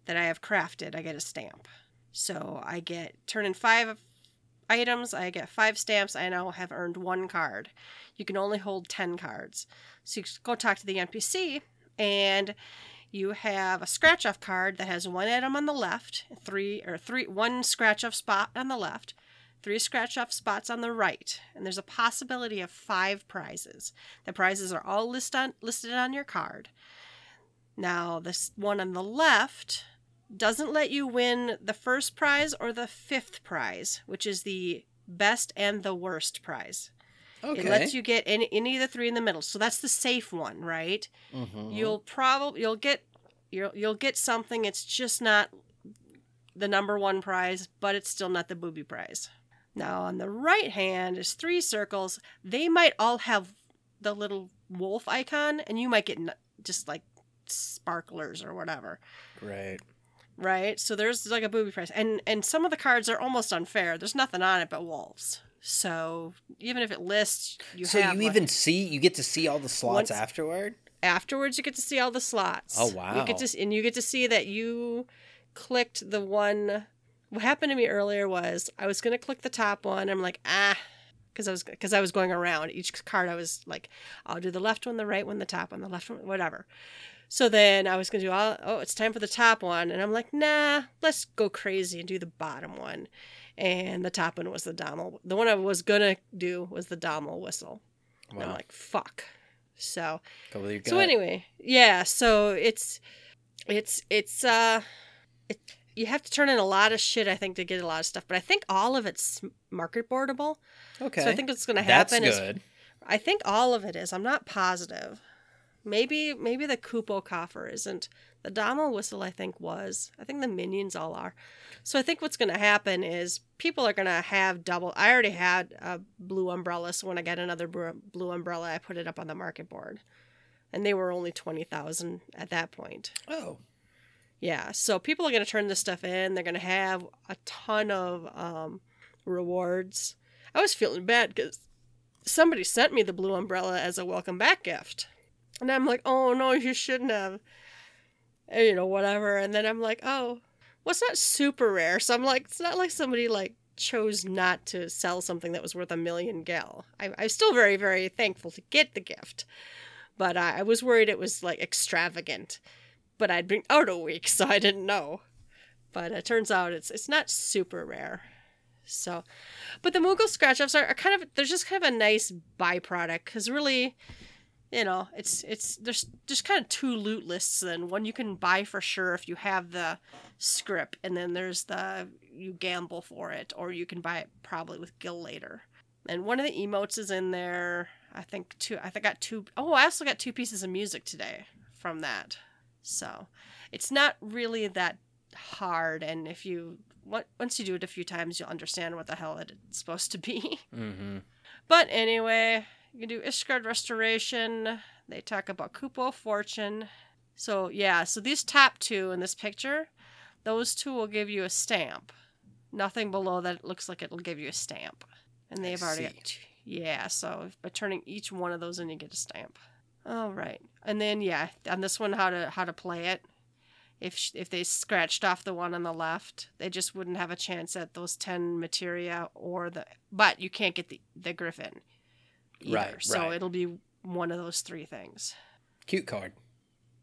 that I have crafted, I get a stamp. So I get turn in five items, I get five stamps. I now have earned one card. You can only hold 10 cards. So you go talk to the NPC and you have a scratch off card that has one item on the left, three or three one scratch off spot on the left, three scratch off spots on the right, and there's a possibility of five prizes. The prizes are all list on, listed on your card. Now, this one on the left doesn't let you win the first prize or the fifth prize, which is the best and the worst prize. Okay. It lets you get any, any of the three in the middle. So that's the safe one, right? Mhm. You'll probably you'll get you'll you'll get something. It's just not the number one prize, but it's still not the booby prize. Now on the right hand is three circles. They might all have the little wolf icon, and you might get n- just like sparklers or whatever, Right. right? So there's like a booby prize, and and some of the cards are almost unfair. There's nothing on it but wolves. So even if it lists, you so have you like- even see you get to see all the slots Once- afterward. afterwards you get to see all the slots Oh, wow! you get to and you get to see that you clicked the one what happened to me earlier was i was going to click the top one i'm like ah because i was because i was going around each card i was like i'll do the left one the right one the top one the left one whatever so then i was going to do all oh it's time for the top one and i'm like nah let's go crazy and do the bottom one and the top one was the Dhalmel the one i was to do was the Dhalmel whistle and i'm like fuck so Go with your so anyway, yeah, so it's it's it's uh it you have to turn in a lot of shit I think to get a lot of stuff, but I think all of it's market boardable. okay. So I think what's going to that's happen is good. I think all of it is. I'm not positive. Maybe maybe the Kupo coffer isn't. The Dhalmel whistle I think was. I think the minions all are. So I think what's going to happen is people are going to have double. I already had a blue umbrella, so when I get another blue umbrella, I put it up on the market board, and they were only twenty thousand at that point. Oh. Yeah, so people are going to turn this stuff in. They're going to have a ton of um, rewards. I was feeling bad because somebody sent me the blue umbrella as a welcome back gift. And I'm like, oh no, you shouldn't have. You know, whatever. And then I'm like, oh, well, it's not super rare. So I'm like, it's not like somebody like chose not to sell something that was worth a million gil. I, I'm still very, very thankful to get the gift. but I, I was worried it was like extravagant. But I'd been out a week, so I didn't know. But it turns out it's it's not super rare. So, but the Moogle scratch offs are, are kind of there's just kind of a nice byproduct because really, you know, it's it's there's just kind of two loot lists. Then one you can buy for sure if you have the script, and then there's the you gamble for it, or you can buy it probably with Gil later. And one of the emotes is in there. I think two. I think I got two oh I also got two pieces of music today from that. So, it's not really that hard, and if you once you do it a few times, you'll understand what the hell it's supposed to be. Mm-hmm. But anyway, you can do Ishgard Restoration. They talk about Kupo Fortune. So yeah, so these top two in this picture, those two will give you a stamp. Nothing below that looks like it'll give you a stamp. And they've I already see. got two. Yeah, so by turning each one of those in you get a stamp. All right. And then yeah, on this one how to how to play it. If if they scratched off the one on the left, they just wouldn't have a chance at those 10 materia or the but you can't get the the griffin. Either. Right, So right. it'll be one of those three things. Cute card.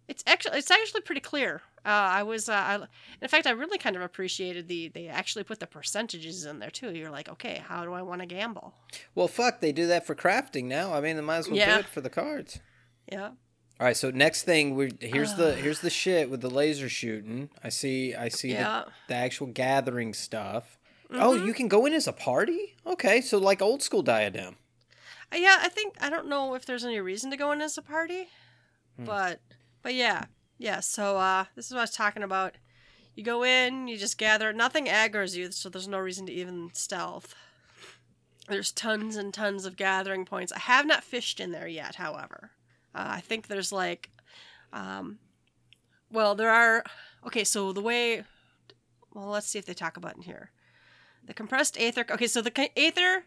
It's actually it's actually pretty clear. Uh, I was uh, I, in fact I really kind of appreciated the they actually put the percentages in there too. You're like, okay, how do I want to gamble? Well, fuck, they do that for crafting now. I mean, they might as well Yeah. do it for the cards. Yeah. All right, so next thing we here's the Ah. here's the shit with the laser shooting. I see I see Yeah. the, the actual gathering stuff. Oh, Mhm. you can go in as a party? Okay, so like old school diadem. Uh, yeah, I think I don't know if there's any reason to go in as a party, Hmm. but but yeah, yeah. So uh, this is what I was talking about. You go in, you just gather. Nothing aggro's you, so there's no reason to even stealth. There's tons and tons of gathering points. I have not fished in there yet, however. Uh, I think there's like, um, well, there are. Okay, so the way, well, let's see if they talk about it in here. The compressed aether. Okay, so the aether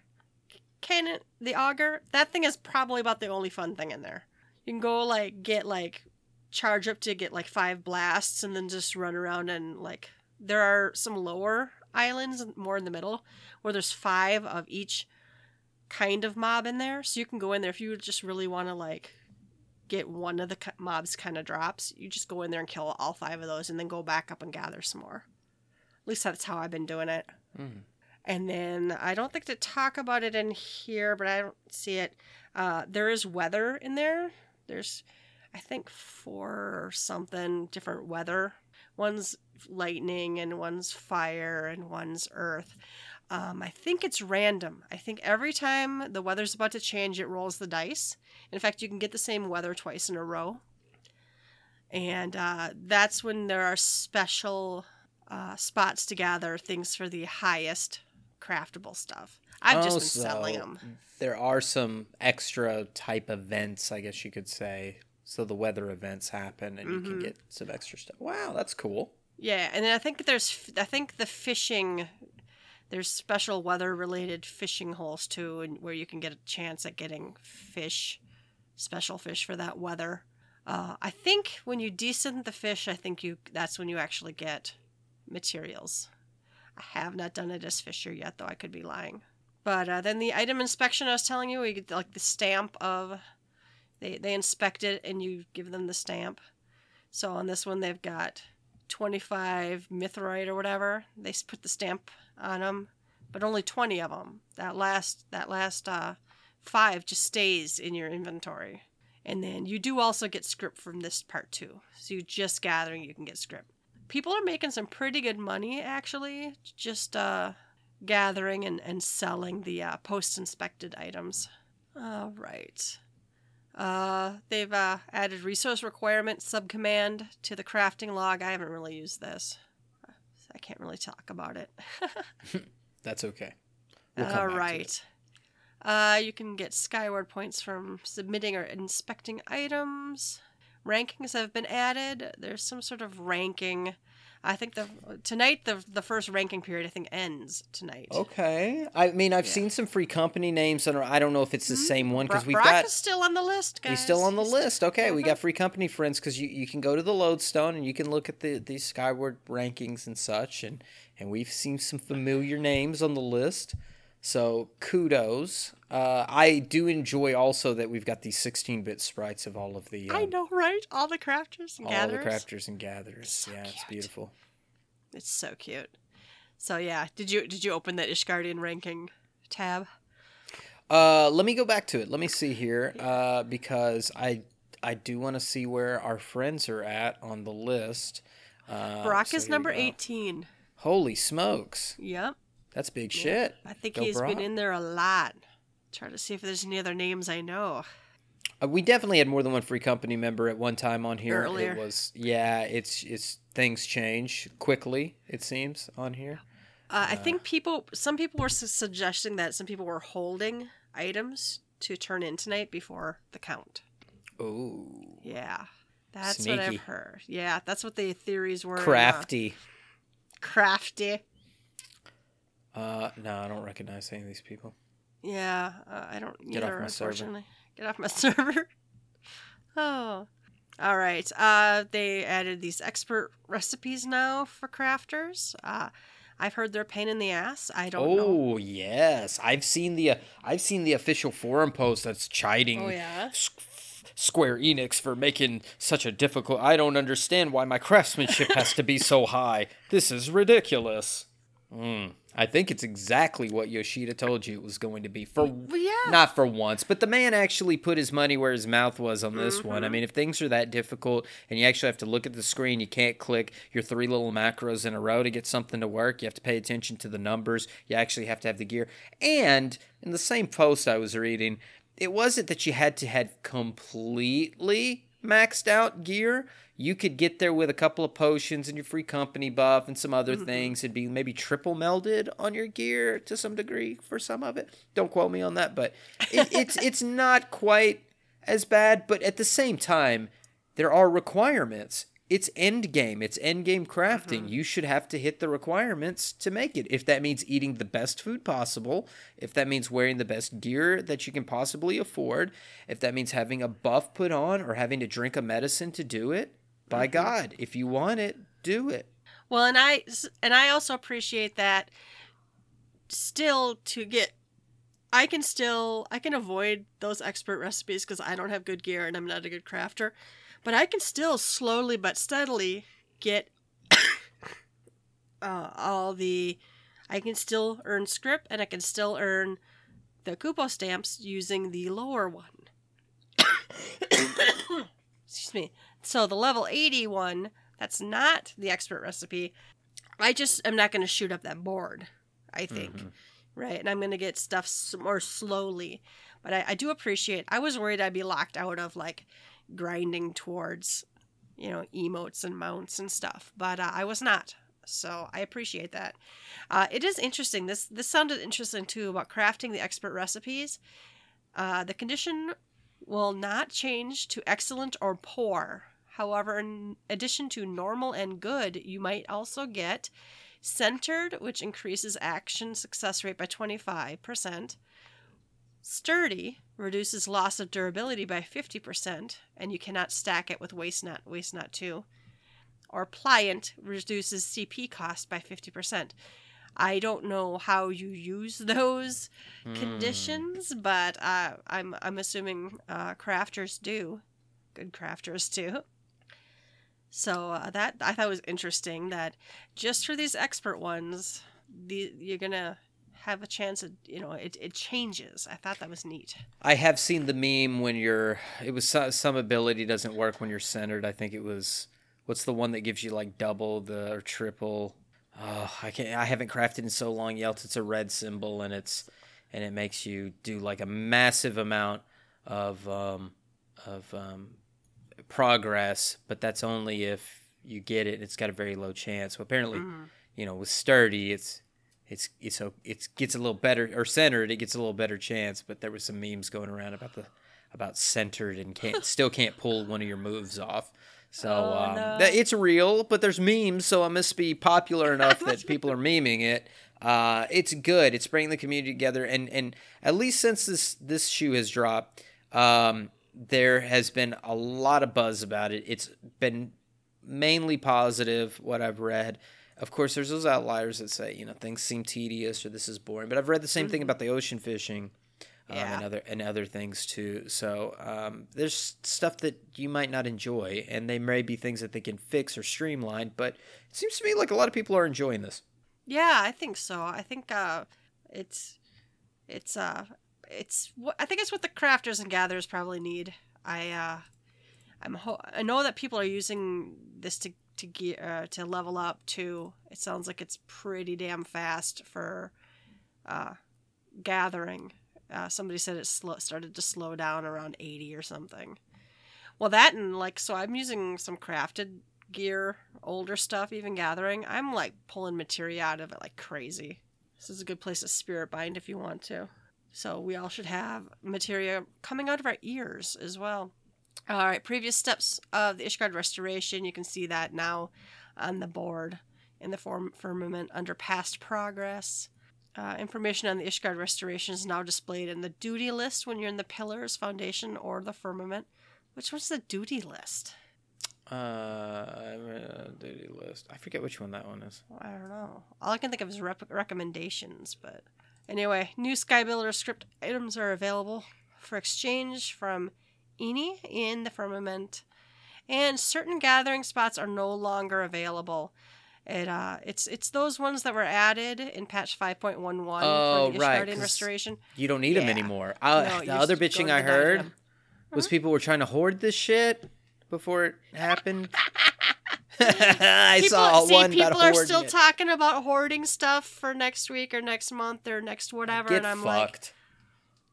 cannon, the auger, that thing is probably about the only fun thing in there. You can go like get like charge up to get like five blasts and then just run around and like there are some lower islands more in the middle where there's five of each kind of mob in there. So you can go in there if you just really want to like get one of the mobs kind of drops. You just go in there and kill all five of those and then go back up and gather some more. At least that's how I've been doing it. Mm. And then I don't think to talk about it in here, but I don't see it. Uh, there is weather in there. There's, I think, four or something different weather. One's lightning, and one's fire, and one's earth. Um, I think it's random. I think every time the weather's about to change, it rolls the dice. In fact, you can get the same weather twice in a row. And uh, that's when there are special uh, spots to gather things for the highest craftable stuff. I've just Oh, been selling them. There are some extra type events, I guess you could say. So the weather events happen, and you can Mhm. get some extra stuff. Wow, that's cool. Yeah, and then I think there's I think the fishing there's special weather related fishing holes too and where you can get a chance at getting fish special fish for that weather. Uh, I think when you desynth the fish, I think you that's when you actually get materials. I have not done it as Fisher yet, though I could be lying. But uh, then the item inspection I was telling you, we get like the stamp of they they inspect it and you give them the stamp. So on this one they've got 25 mithrite or whatever. They put the stamp on them, but only 20 of them. That last that last uh, five just stays in your inventory. And then you do also get script from this part too. So you just gathering, you can get script. People are making some pretty good money actually, just uh, gathering and, and selling the uh, post inspected items. All right. Uh, they've uh, added resource requirement subcommand to the crafting log. I haven't really used this. I can't really talk about it. That's okay. We'll All back to it. right. Uh, you can get Skyward points from submitting or inspecting items. Rankings have been added. There's some sort of ranking. I think the tonight the the first ranking period I think ends tonight. Okay. I mean, I've Yeah. seen some free company names, and I don't know if it's the hmm? same one because we've Brock got. is still on the list, guys. He's still on the He's- list. Okay, we got mm-hmm. free company friends because you, you can go to the Lodestone and you can look at the these Skyward rankings and such, and and we've seen some familiar names on the list. So kudos. Uh, I do enjoy also that we've got these 16-bit sprites of all of the I um, know, right? All the crafters and all gatherers. All the crafters and gatherers. So yeah, it's beautiful. It's so cute. So yeah, did you did you open that Ishgardian ranking tab? Uh, let me go back to it. Let me see here, uh, because I I do want to see where our friends are at on the list. Uh, Brock so is number 18. Holy smokes, Yep. That's big shit. I think Go he's Brock. been in there a lot. Try to see if there's any other names I know. Uh, we definitely had more than one free company member at one time on here. Earlier. It was yeah. It's it's things change quickly. It seems on here. Uh, I think people, some people were su- suggesting that some people were holding items to turn in tonight before the count. Oh. Yeah, that's what I've heard. Yeah, that's what the theories were. uh, crafty. Uh, no, I don't recognize any of these people. Yeah, uh, I don't Get off either, my server. unfortunately. Get off my server. oh. All right. Uh, they added these expert recipes now for crafters. Uh, I've heard they're a pain in the ass. I don't know. Oh yes, I've seen the uh, I've seen the official forum post that's chiding Oh, yeah? S- Square Enix for making such a difficult. I don't understand why my craftsmanship has to be so high. This is ridiculous. Mm, I think it's exactly what Yoshida told you it was going to be for yeah. not for once, but the man actually put his money where his mouth was on this one. I Mm-hmm. mean, if things are that difficult and you actually have to look at the screen, you can't click your three little macros in a row to get something to work. You have to pay attention to the numbers. You actually have to have the gear. And in the same post I was reading, it wasn't that you had to have completely maxed out gear. You could get there with a couple of potions and your free company buff and some other mm-hmm. things. It'd be maybe triple melded on your gear to some degree for some of it. Don't quote me on that, but it, it's it's not quite as bad. But at the same time, there are requirements. It's end game. It's end game crafting. Mm-hmm. You should have to hit the requirements to make it. If that means eating the best food possible, if that means wearing the best gear that you can possibly afford, if that means having a buff put on or having to drink a medicine to do it, by mm-hmm. God, if you want it, do it. Well, and I and I also appreciate that. Still, to get, I can still I can avoid those expert recipes because I don't have good gear and I'm not a good crafter, but I can still slowly but steadily get uh, all the. I can still earn script and I can still earn the Kupo stamps using the lower one. Excuse me. So the level 81, that's not the expert recipe. I just am not going to shoot up that board, I think. Mhm. Right. And I'm going to get stuff more slowly. But I, I do appreciate, I was worried I'd be locked out of like grinding towards, you know, emotes and mounts and stuff. But uh, I was not. So I appreciate that. Uh, it is interesting. This this sounded interesting too about crafting the expert recipes. Uh, the condition will not change to excellent or poor. However, in addition to normal and good, you might also get centered, which increases action success rate by 25%. Sturdy reduces loss of durability by 50%, and you cannot stack it with waste not, waste not 2. Or pliant reduces CP cost by 50%. I don't know how you use those Hmm. conditions, but uh, I'm I'm assuming uh, crafters do, good crafters do. So uh, that I thought was interesting that just for these expert ones, the you're gonna have a chance of you know it, it changes. I thought that was neat. I have seen the meme when you're. It was so- some ability doesn't work when you're centered. I think it was. What's the one that gives you like double the or triple? Oh, I can't. I haven't crafted in so long. Yelt. It's a red symbol and it's and it makes you do like a massive amount of um, of um, progress, but that's only if you get it. It's got a very low chance. So apparently, Mhm. you know, with sturdy, it's it's it's a, it gets a little better or centered. It gets a little better chance. But there was some memes going around about the about centered and can't still can't pull one of your moves off. So Oh, um, no. that, it's real, but there's memes, so it must be popular enough that people are memeing it. Uh, it's good. It's bringing the community together, and and at least since this this shoe has dropped, um, there has been a lot of buzz about it. It's been mainly positive what I've read. Of course, there's those outliers that say, you know, things seem tedious or this is boring. But I've read the same thing about the ocean fishing um, Yeah. and other and other things too. So um, there's stuff that you might not enjoy, and they may be things that they can fix or streamline. But it seems to me like a lot of people are enjoying this. Yeah, I think so. I think uh, it's it's uh it's I think it's what the crafters and gatherers probably need. I uh, I'm ho- I know that people are using this to to gear uh, to level up to. It sounds like it's pretty damn fast for uh, gathering. Uh, somebody said it slow, started to slow down around 80 or something. Well, that and like so I'm using some crafted gear, older stuff, even gathering. I'm like pulling materia out of it like crazy. This is a good place to spirit bind if you want to. So we all should have materia coming out of our ears as well. All right, previous steps of the Ishgard restoration. You can see that now on the board in the form firmament under past progress. Uh, information on the Ishgard restoration is now displayed in the duty list when you're in the pillars, foundation, or the firmament. Which one's the duty list? Uh, I'm duty list. I forget which one that one is. I don't know. All I can think of is rep- recommendations, but anyway, new Skybuilder script items are available for exchange from Eni in the firmament, and certain gathering spots are no longer available. It uh, it's it's those ones that were added in patch five point one one Oh, for the right, Ishgardian restoration. You don't need them anymore. Uh, No, the other bitching I heard was people were trying to hoard this shit before it happened. I People, saw see, one people are still it. talking about hoarding stuff for next week or next month or next whatever, Get and I'm like,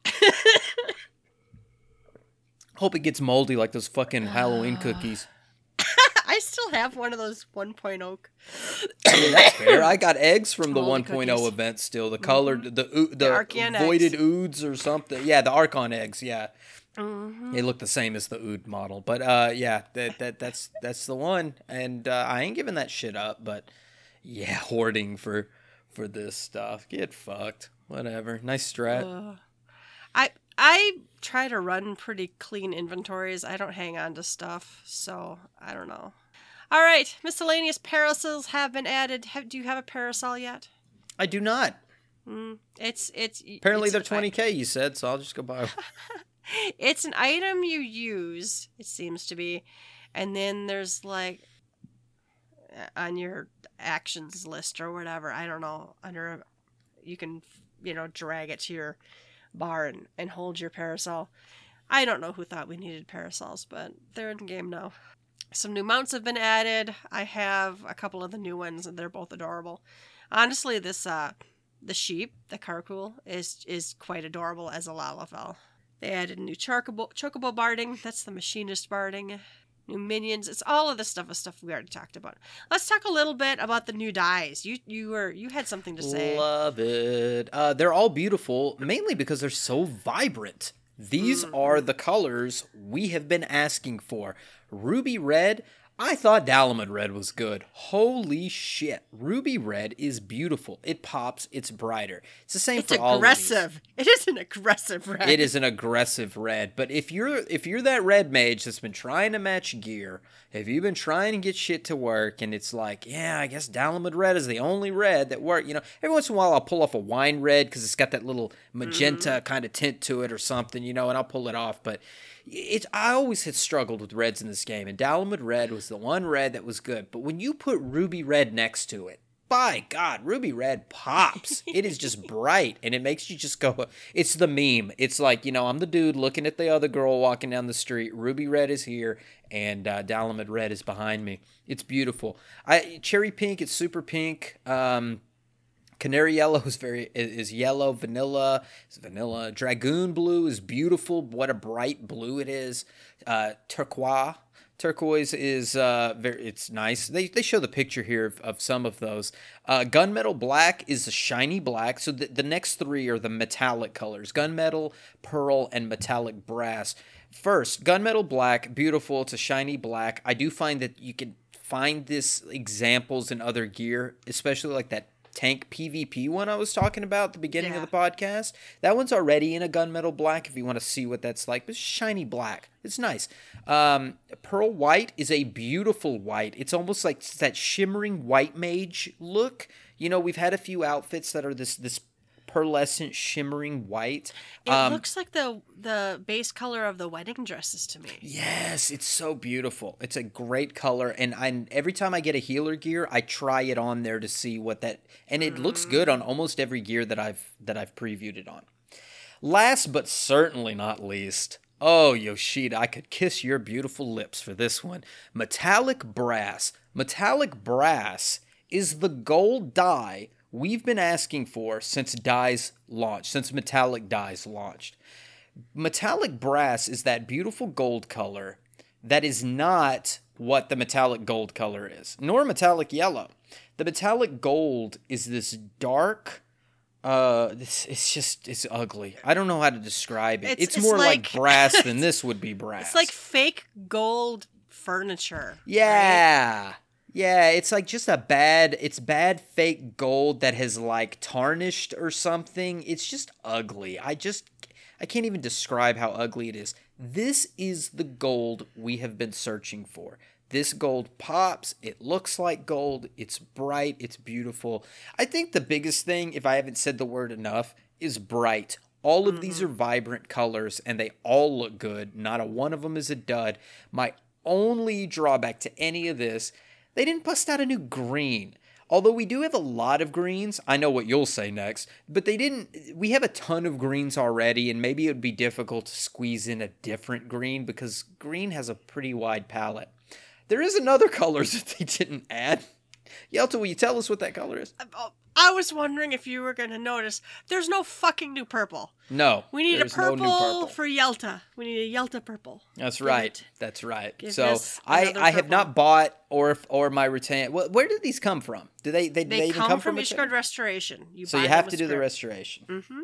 fucked. Hope it gets moldy like those fucking Halloween cookies. I still have one of those 1.0 I mean, that's fair. I got eggs from the Moldy 1.0 cookies. Mm-hmm. event still. The colored, the oo- the, Archean voided eggs. oods or something. Yeah, the Archon eggs. Yeah, Mm-hmm. they look the same as the ood model. But uh, yeah, that that that's that's the one. And uh, I ain't giving that shit up. But yeah, hoarding for for this stuff. Get fucked. Whatever. Nice strat. I I try to run pretty clean inventories. I don't hang on to stuff, so I don't know. All right, miscellaneous parasols have been added. Have, do you have a parasol yet? I do not. It's it's Apparently it's they're 20k. You said so. I'll just go buy. 'em. It's an item you use. It seems to be, and then there's like uh, on your actions list or whatever. I don't know. Under you can you know drag it to your bar and, hold your parasol. I don't know who thought we needed parasols, but they're in game now. Some new mounts have been added. I have a couple of the new ones, and they're both adorable. Honestly, this uh, the sheep, the Karakul, is is quite adorable as a Lalafell. They added a new chocobo, chocobo barding. That's the machinist barding. New minions. It's all of the stuff of stuff we already talked about. Let's talk a little bit about the new dyes. You you were you had something to say. Love it. Uh, they're all beautiful, mainly because they're so vibrant. These Mm-hmm. are the colors we have been asking for. Ruby red. I thought Dalamud red was good. Holy shit. Ruby red is beautiful. It pops. It's brighter. It's the same it's for all of these. aggressive. It is an aggressive red. It is an aggressive red, but if you're if you're that red mage that's been trying to match gear, if you've been trying to get shit to work, and it's like, yeah, I guess Dalamud red is the only red that work. You know, every once in a while I'll pull off a wine red because it's got that little magenta mm-hmm. kind of tint to it or something, you know, and I'll pull it off. But it's I always had struggled with reds in this game, and Dalamud red was the one red that was good. But when you put ruby red next to it, by God, ruby red pops. it is just bright and it makes you just go. It's the meme. It's like, you know, I'm the dude looking at the other girl walking down the street. Ruby red is here and uh, Dalamud red is behind me. It's beautiful. I Cherry pink, it's super pink. Um, Canary yellow is very is yellow. Vanilla is vanilla. Dragoon blue is beautiful. What a bright blue it is. Uh, turquoise turquoise is uh very it's nice. They they show the picture here of, of some of those. Uh, gunmetal black is a shiny black. So the, the next three are the metallic colors: gunmetal, pearl, and metallic brass. First, gunmetal black, beautiful. It's a shiny black. I do find that you can find this examples in other gear, especially like that tank PvP one I was talking about at the beginning Yeah. of the podcast. That one's already in a gunmetal black if you want to see what that's like. It's shiny black. It's nice. Um, Pearl White is a beautiful white. It's almost like that shimmering white mage look. You know, we've had a few outfits that are this this pearlescent shimmering white. It Um, looks like the the base color of the wedding dresses to me. Yes, it's so beautiful. It's a great color, and I every time I get a healer gear, I try it on there to see what that, and it looks good on almost every gear that I've that I've previewed it on. Last but certainly not least, oh Yoshida, I could kiss your beautiful lips for this one. Metallic brass. Metallic brass is the gold dye we've been asking for since dyes launched, since metallic dyes launched metallic brass is that beautiful gold color that is not what the metallic gold color is, nor metallic yellow. The metallic gold is this dark. Uh, this it's just it's ugly. I don't know how to describe it. It's- It's, it's more like, like- brass than this would be brass. It's like fake gold furniture. right? Yeah. It's like just a bad it's bad fake gold that has like tarnished or something. It's just ugly. I just I can't even describe how ugly it is. This is the gold we have been searching for. This gold pops, it looks like gold, it's bright, it's beautiful. I think the biggest thing, if I haven't said the word enough, is bright. All of these mm-hmm. are vibrant colors and they all look good. Not a one of them is a dud. My only drawback to any of this, they didn't bust out a new green. Although we do have a lot of greens, I know what you'll say next, but they didn't. We have a ton of greens already, and maybe it would be difficult to squeeze in a different green because green has a pretty wide palette. There is another color that they didn't add. Yelta, will you tell us what that color is? Uh, I was wondering if you were going to notice. There's no fucking new purple. No, We need a purple, no purple. for Yelta. We need a Yelta purple. That's Give right. it- That's right. give So I, I have not bought or or my retain. Well, where did these come from? Do they they, They, they come, come from Ishgard Restoration. You So you have to do the restoration. Mm-hmm.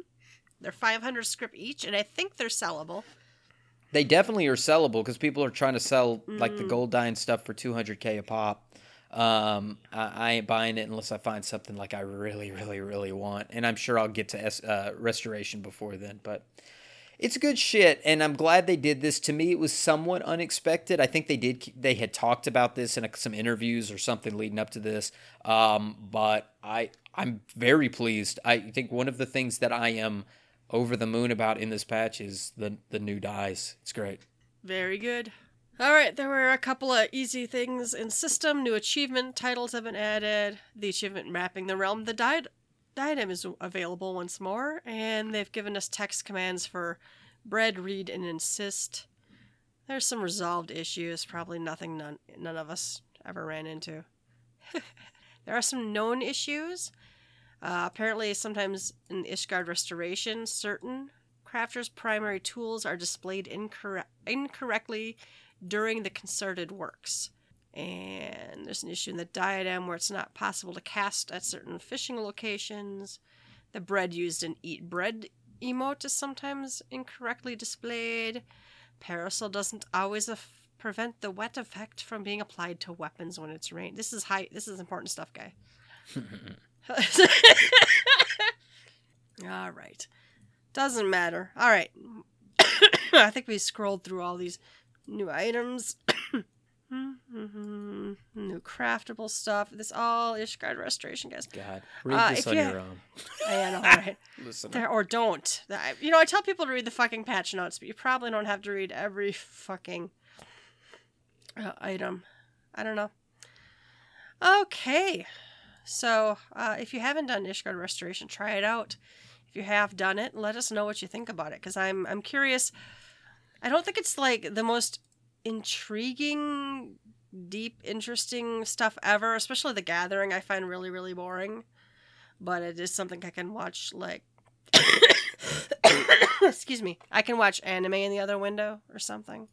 They're 500 scrip each, and I think they're sellable. They definitely are sellable because people are trying to sell like Mm. the gold dye stuff for 200k a pop. Um, I, I ain't buying it unless I find something like I really, really, really want, and I'm sure I'll get to S, uh, restoration before then. But it's good shit, and I'm glad they did this. To me, it was somewhat unexpected. I think they did. They had talked about this in a, some interviews or something leading up to this. Um, but I, I'm very pleased. I think one of the things that I am over the moon about in this patch is the the new dyes. It's great. Very good. All right, there were a couple of easy things in system. New achievement titles have been added. The achievement mapping the realm, the diad- diadem is available once more, and they've given us text commands for bread, read, and insist. There's some resolved issues, probably nothing none, none of us ever ran into. there are some known issues. Uh, apparently, sometimes in Ishgard Restoration, certain crafters' primary tools are displayed incorre- incorrectly during the concerted works. And there's an issue in the diadem where it's not possible to cast at certain fishing locations. The bread used in Eat Bread emote is sometimes incorrectly displayed. Parasol doesn't always af- prevent the wet effect from being applied to weapons when it's rain. This is high. This is important stuff, guy. All right. Doesn't matter. All right. I think we scrolled through all these new items. new craftable stuff. This all Ishgard restoration, guys. God, read Uh, this on you- your own. I know, right? Listen, There, or don't. You know, I tell people to read the fucking patch notes, but you probably don't have to read every fucking uh, item. I don't know. Okay. So, uh, if you haven't done Ishgard Restoration, try it out. If you have done it, let us know what you think about it, because I'm I'm curious. I don't think it's like the most intriguing, deep, interesting stuff ever. Especially the Gathering, I find really really boring but it is something I can watch like excuse me. I can watch anime in the other window or something.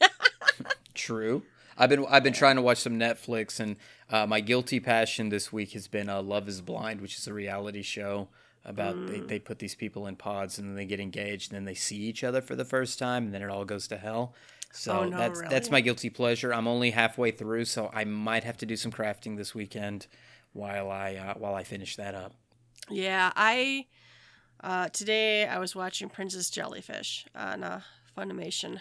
True. I've been I've been trying to watch some Netflix, and uh, my guilty passion this week has been uh, Love Is Blind, which is a reality show about they, they put these people in pods and then they get engaged and then they see each other for the first time and then it all goes to hell. So Oh, no, that's that's my guilty pleasure. I'm only halfway through, so I might have to do some crafting this weekend while I uh, while I finish that up. Yeah, I uh, today I was watching Princess Jellyfish on uh, Funimation.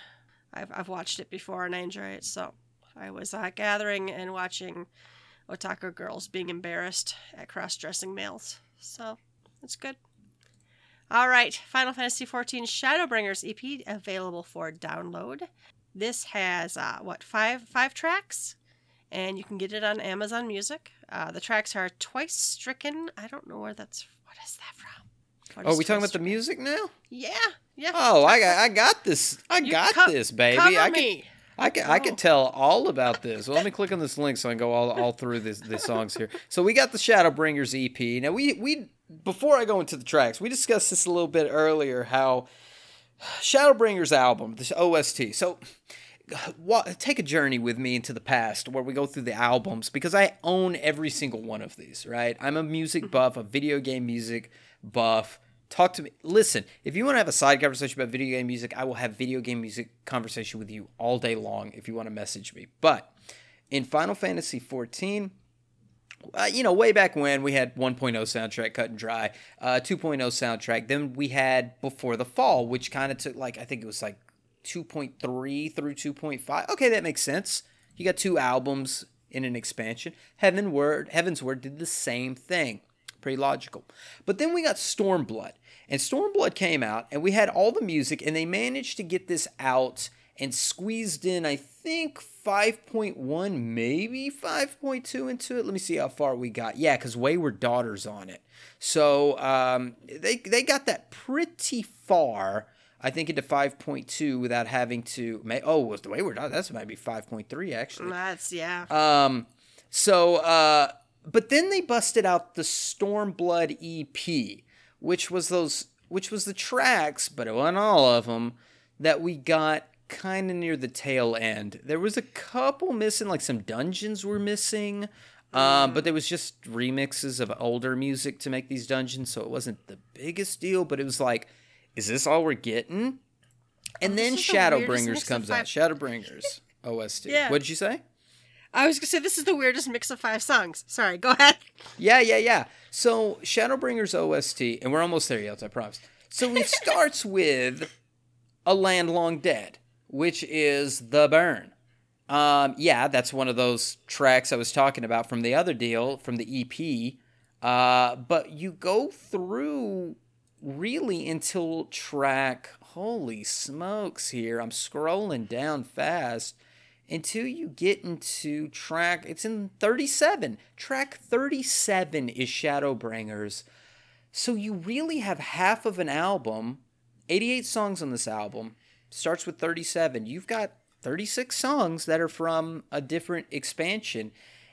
I've I've watched it before and I enjoy it. So I was uh, gathering and watching otaku girls being embarrassed at cross-dressing males. So it's good. All right, Final Fantasy XIV Shadowbringers EP available for download. This has uh, what five five tracks, and you can get it on Amazon Music. Uh, the tracks are Twice Stricken. I don't know where that's. What is that from? What Oh, are we talking about the music now? Yeah, yeah. Oh, I got I got this. I You got co- this, baby. Cover I can me. I can I Oh. can tell all about this. Well, let me click on this link so I can go all, all through this the songs here. So we got the Shadowbringers EP. Now we we before I go into the tracks, we discussed this a little bit earlier how Shadowbringers album, this OST. So take a journey with me into the past where we go through the albums because I own every single one of these, right? I'm a music mm-hmm. buff, a video game music buff. Talk to me. Listen, if you want to have a side conversation about video game music, I will have video game music conversation with you all day long if you want to message me. But in Final Fantasy 14, uh, you know, way back when we had 1.0 soundtrack cut and dry, uh, 2.0 soundtrack. Then we had Before the Fall, which kind of took like I think it was like 2.3 through 2.5. Okay, that makes sense. You got two albums in an expansion. Heavensward, Heaven's Word did the same thing. Pretty logical. But then we got Stormblood. And Stormblood came out and we had all the music and they managed to get this out and squeezed in I think 5.1 maybe 5.2 into it. Let me see how far we got. Yeah, cuz Wayward Daughters on it. So, um, they they got that pretty far. I think into 5.2 without having to. May, oh, was the Wayward? Oh, that's might be 5.3 actually. That's yeah. Um, so, uh, but then they busted out the Stormblood EP, which was those, which was the tracks, but it wasn't all of them that we got kind of near the tail end. There was a couple missing, like some dungeons were missing. Um, but there was just remixes of older music to make these dungeons, so it wasn't the biggest deal. But it was like, is this all we're getting? And then this is the Shadowbringers comes out. Shadowbringers OST. Yeah. What did you say? I was gonna say this is the weirdest mix of five songs. Sorry, go ahead. Yeah, yeah, yeah. So Shadowbringers OST, and we're almost there, Yelts, I promise. So it starts with A Land Long Dead, which is The Burn. Um, yeah, that's one of those tracks I was talking about from the other deal, from the EP. Uh, but you go through really until track, holy smokes, here. I'm scrolling down fast until you get into track it's in 37 track 37 is shadowbringers. So you really have half of an album 88 songs on this album starts with 37 you've got 36 songs that are from a different expansion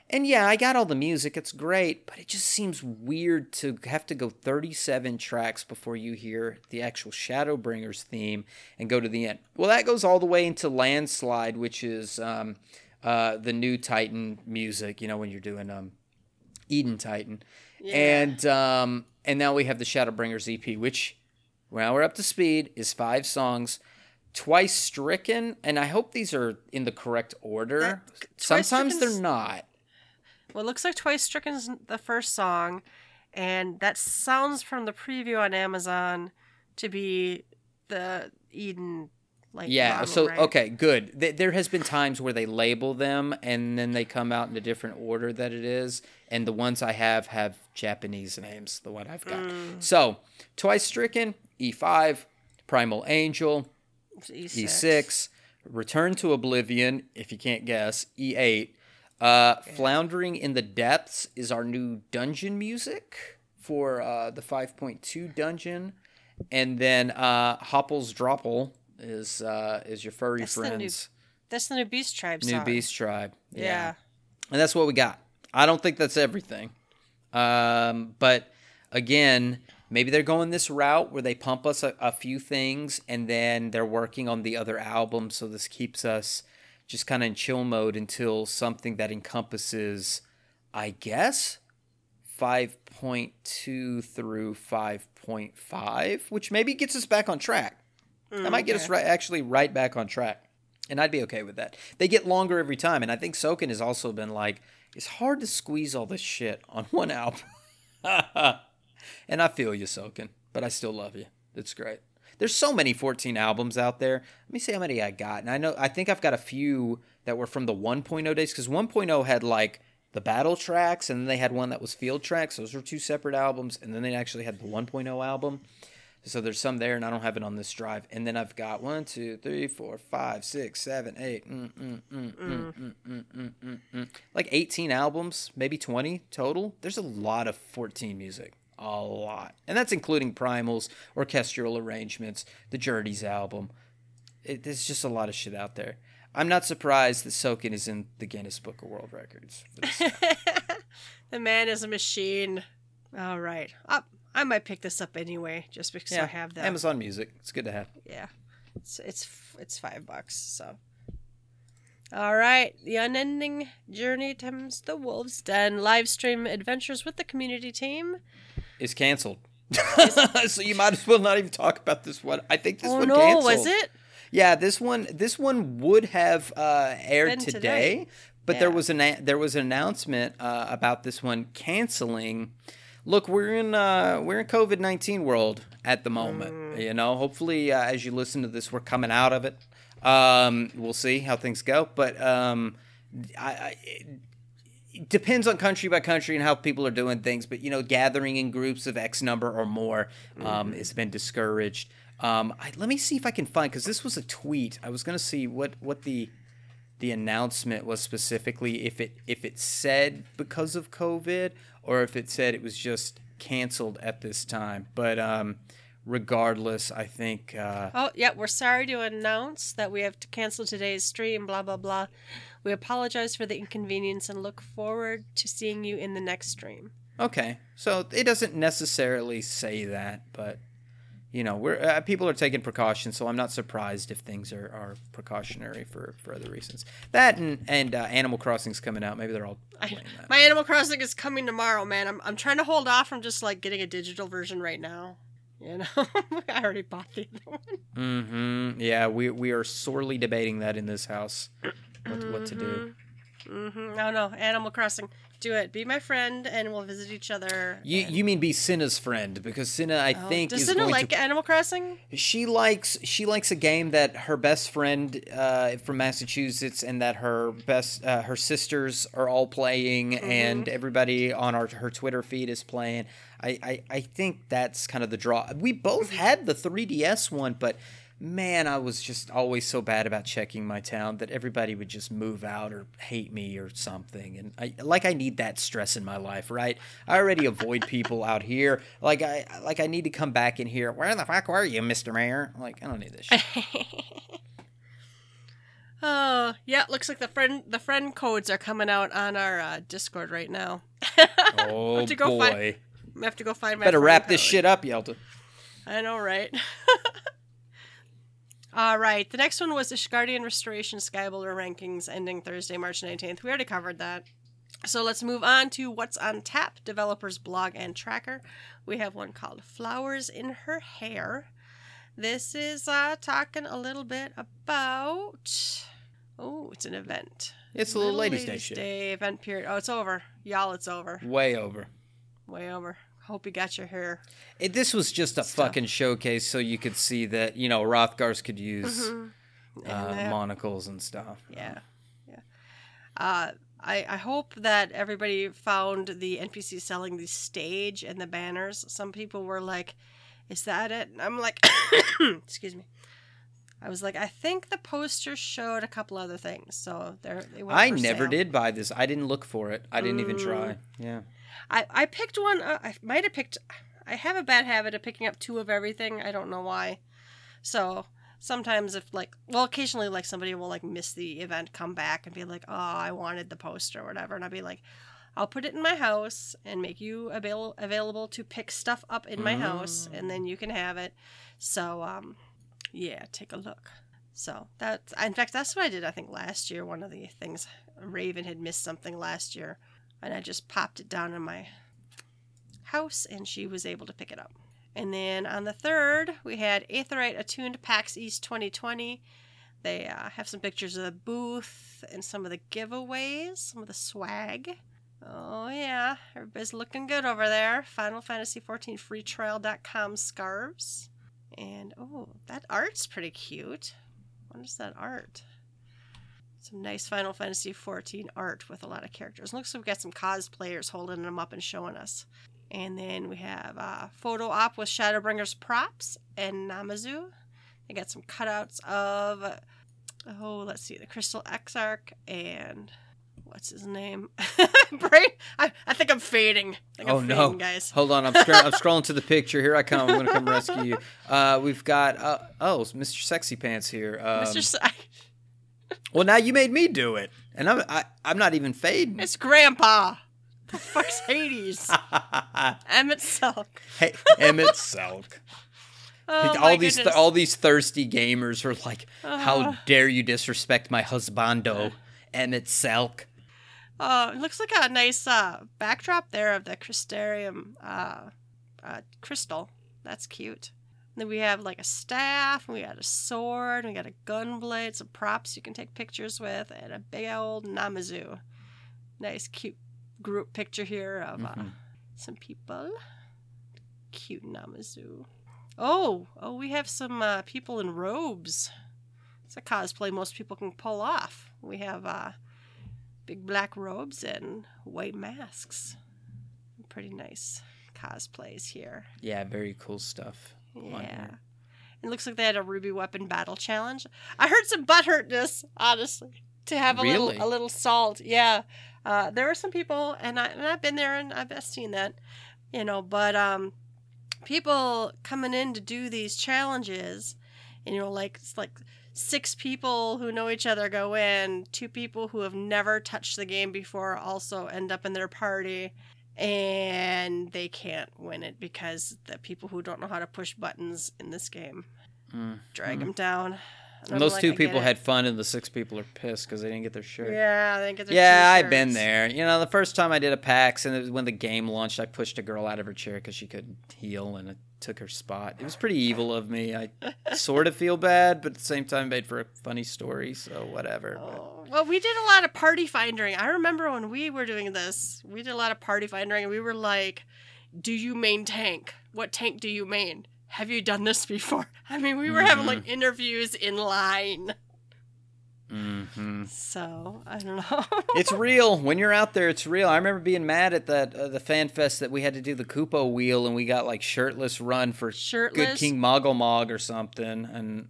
and yeah i got all the music it's great but it just seems weird to have to go 37 tracks before you hear the actual shadowbringers theme and go to the end. Well that goes all the way into landslide which is um, uh, the new titan music you know when you're doing um, eden titan. And um, and now we have the shadowbringers ep which well we're up to speed is five songs twice stricken and i hope these are in the correct order. That- sometimes they're not Well, it looks like Twice Stricken's the first song, and that sounds from the preview on Amazon to be the Eden like yeah model, so right? okay good Th- there has been times where they label them and then they come out in a different order that it is and the ones i have have japanese names the one i've got Mm. so twice stricken e5 primal angel E6. E6, Return to Oblivion, if you can't guess, E8. Uh, Floundering in the Depths is our new dungeon music for uh, the 5.2 dungeon. And then uh, Hopple's Dropple is uh, is your furry That's the new friends. That's the new Beast Tribe New song. Beast Tribe. Yeah. And that's what we got. I don't think that's everything. Um, but again, maybe they're going this route where they pump us a, a few things and then they're working on the other album. So this keeps us just kind of in chill mode until something that encompasses, I guess, 5.2 through 5.5, which maybe gets us back on track. Mm, that might get us right, actually right back on track. And I'd be okay with that. They get longer every time. And I think Soken has also been like, it's hard to squeeze all this shit on one album. and I feel you, Soken, but I still love you. It's great. There's so many 14 albums out there. Let me see how many I got. And I know I think I've got a few that were from the 1.0 days because 1.0 had like the battle tracks and then they had one that was field tracks. Those were two separate albums. And then they actually had the 1.0 album. So there's some there, and I don't have it on this drive. And then I've got one, two, three, four, five, six, seven, eight, like 18 albums, maybe 20 total. There's a lot of 14 music a lot, and that's including primals, orchestral arrangements, the Journeys album. It, there's just a lot of shit out there. I'm not surprised that Soken is in the Guinness Book of World Records. The man is a machine. All right. Up. I might pick this up anyway, just because I have that. Amazon Music. It's good to have. Yeah, it's it's it's five bucks. So, all right, the unending journey to the Wolves Den live stream adventures with the community team is canceled. so you might as well not even talk about this one. I think this oh, one no, canceled. was it? Yeah, this one this one would have uh, aired today, today. but there was an there was an announcement uh, about this one canceling. Look, we're in uh, we're in COVID nineteen world at the moment. Mm. You know, hopefully, uh, as you listen to this, we're coming out of it. Um, we'll see how things go, but um, I, I, depends on country by country and how people are doing things. But you know, gathering in groups of X number or more um, has been discouraged. Um, I, let me see if I can find because this was a tweet. I was going to see what what the the announcement was specifically if it if it said because of COVID or if it said it was just canceled at this time. But um, regardless, I think uh, Oh, yeah, we're sorry to announce that we have to cancel today's stream, blah, blah, blah. We apologize for the inconvenience and look forward to seeing you in the next stream. okay. So it doesn't necessarily say that, but you know, we're uh, people are taking precautions, so I'm not surprised if things are, are precautionary for, for other reasons. That and and uh, Animal Crossing's coming out. Maybe they're all I, playing that. my Animal Crossing is coming tomorrow, man. I'm, I'm trying to hold off from just like getting a digital version right now. You know, I already bought the other one. Mm-hmm. Yeah, we we are sorely debating that in this house. What, what to do? Mm-hmm. No, no, Animal Crossing. Do it. Be my friend, and we'll visit each other. You and- you mean be Cinna's friend because Cinna I Oh, think does is Cinna like to. Animal Crossing? She likes she likes a game that her best friend uh, from Massachusetts and that her best uh, her sisters are all playing and everybody on our her Twitter feed is playing. I, I I think that's kind of the draw. We both had the 3DS one, but man, I was just always so bad about checking my town that everybody would just move out or hate me or something. And I like I need that stress in my life, right? I already avoid people out here. Like I like I need to come back in here. Where the fuck were you, Mr. Mayor? Like I don't need this shit. Oh, yeah. Looks like the friend the friend codes are coming out on our uh, Discord right now. Oh to go find- boy. I have to go find my. Better wrap this shit up, Yelta. I know, right? All right. The next one was the Guardian Restoration Skybuilder rankings ending Thursday, March 19th. We already covered that. So let's move on to what's on tap, developers blog and tracker. We have one called Flowers in Her Hair. This is uh, talking a little bit about. Oh, it's an event. It's a little ladies' day shit. Day event period. Oh, it's over. Y'all, it's over. Way over. Way over. Hope you got your hair. It, this was just a Stuff. fucking showcase so you could see that, you know, Hrothgars could use Mhm. uh, And, uh, monocles and stuff. Yeah, yeah. Uh, I I hope that everybody found the NPC selling the stage and the banners. Some people were like, "Is that it?" And I'm like, "Excuse me." I was like, I think the poster showed a couple other things, so there they went. I never sale. did buy this. I didn't look for it. I didn't even Mm. try. Yeah. I I picked one. Uh, I might have picked. I have a bad habit of picking up two of everything. I don't know why. So sometimes if like well occasionally like somebody will like miss the event come back and be like oh i wanted the poster or whatever and i'll be like i'll put it in my house and make you avail- available to pick stuff up in my house and then you can have it so um yeah take a look so that in fact that's what i did i think last year one of the things raven had missed something last year and i just popped it down in my house and she was able to pick it up and then on the third, we had Aetheryte Attuned PAX East 2020. They uh, have some pictures of the booth and some of the giveaways, some of the swag. Oh, yeah. Everybody's looking good over there. Final Fantasy XIV freetrial.com scarves. And, oh, that art's pretty cute. What is that art? Some nice Final Fantasy XIV art with a lot of characters. Looks like we've got some cosplayers holding them up and showing us. And then we have a photo op with Shadowbringers props and Namazu. They got some cutouts of, oh, let's see, the Crystal Exarch and what's his name? Brain. I, I think I'm fading. Think oh I'm no, fading, guys. Hold on, I'm, scro- I'm scrolling to the picture. Here I come. I'm gonna come rescue you. Uh, we've got uh, oh, Mr. Sexy Pants here. Um, Mr. S- I- Well, now you made me do it, and I'm I, I'm not even fading. it's Grandpa. The fuck's Hades? Emet-Selch. hey, Emet-Selch. Oh, all these goodness. all these thirsty gamers are like, Uh. how dare you disrespect my husbando, Emet-Selch. Oh, it looks like a nice uh, backdrop there of the Crystarium uh, uh, crystal. That's cute. Then we have like a staff, and we got a sword, and we got a gun blade, some props you can take pictures with, and a big old Namazu. Nice, cute group picture here of uh, Mhm. some people. Cute Namazu. Oh, oh, we have some uh, people in robes. It's a cosplay most people can pull off. We have uh, big black robes and white masks. Pretty nice cosplays here. Yeah, very cool stuff. On Yeah. It looks like they had a ruby weapon battle challenge. I heard some butthurtness, honestly, to have a Really? little a little salt. Yeah, uh, there were some people, and I and I've been there and I've seen that, you know. But um, people coming in to do these challenges, and you know, like it's like six people who know each other go in, two people who have never touched the game before also end up in their party. And they can't win it because the people who don't know how to push buttons in this game Mm. drag them down. And I'm those like, two people had fun, and the six people are pissed because they didn't get their shirt. Yeah, they get their Yeah, I've been there. You know, the first time I did a PAX, and it was when the game launched, I pushed a girl out of her chair because she couldn't heal, and it took her spot. It was pretty evil of me. I sort of feel bad, but at the same time, made for a funny story, so whatever. Oh, well, we did a lot of party finding. I remember when we were doing this, we did a lot of party finding, and we were like, "Do you main tank? What tank do you main? Have you done this before?" I mean, we were having like mm-hmm. interviews in line. Mhm. So I don't know. it's real. When you're out there, it's real. I remember being mad at that uh, the fan fest that we had to do the Kupo wheel, and we got like shirtless run for Shirtless. Good King Moggle Mog or something, and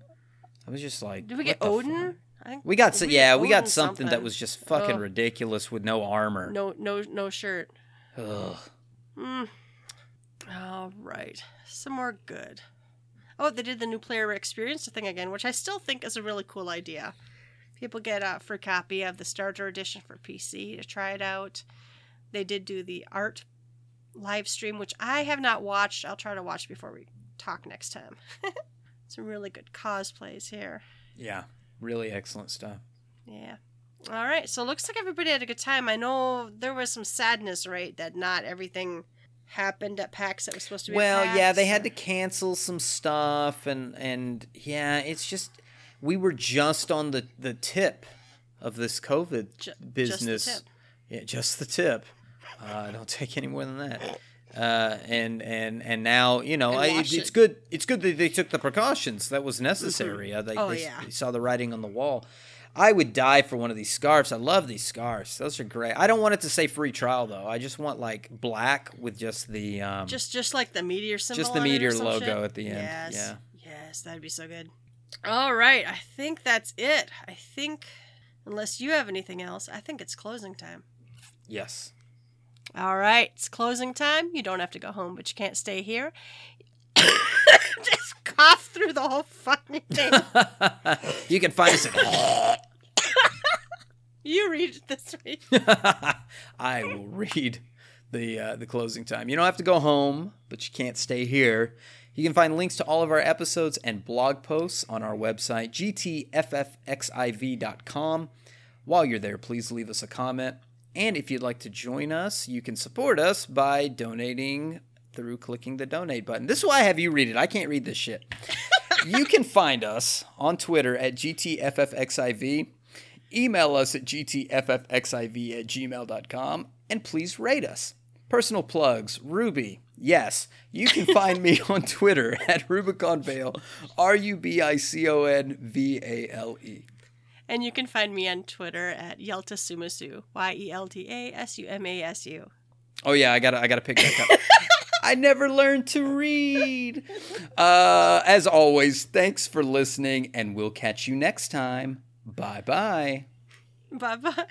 I was just like, Did we get Odin? fuck? I think We got so, yeah, we got Odin something, that was just fucking Ugh. ridiculous with no armor. no, no, no shirt. Ugh. Mm. All right. Some more good. Oh, they did the new player experience thing again, which I still think is a really cool idea. People get a free copy of the starter edition for PC to try it out. They did do the art live stream, which I have not watched. I'll try to watch before we talk next time. Some really good cosplays here. Yeah, really excellent stuff. Yeah. All right. So it looks like everybody had a good time. I know there was some sadness, right? That not everything happened at PAX that was supposed to be. Well, yeah, PAX. they had to cancel some stuff, and and yeah, it's just we were just on the the tip of this COVID Ju- business. Just the tip. Yeah, just the tip. Uh, don't take any more than that. Uh, and and and now you know I, it, it's it. good. It's good that they took the precautions that was necessary. Uh, they, Oh, they, yeah. they saw the writing on the wall. I would die for one of these scarves. I love these scarves. Those are great. I don't want it to say free trial though. I just want like black with just the um, Just just like the meteor symbol. just the on it or meteor logo shit? at the end. Yes. Yeah. Yes, that'd be so good. All right, I think that's it. I think unless you have anything else, I think it's closing time. Yes. All right, it's closing time. You don't have to go home, but you can't stay here. Just cough through the whole fucking thing. you can find us at. you read it this week. I will read the uh, the closing time. You don't have to go home, but you can't stay here. You can find links to all of our episodes and blog posts on our website, gtffxiv.com. While you're there, please leave us a comment. And if you'd like to join us, you can support us by donating through clicking the donate button. This is why I have you read it. I can't read this shit. you can find us on Twitter at GTFFXIV. Email us at GTFFXIV at gmail.com. And please rate us. Personal plugs, Ruby. Yes, you can find me on Twitter at Rubicon Vale, R U B I C O N V A L E. And you can find me on Twitter at Yelta Sumasu, Y E L T A S U M A S U. Oh yeah, I gotta I gotta pick that up. I never learned to read. Uh, as always, thanks for listening, and we'll catch you next time. Bye bye. Bye bye.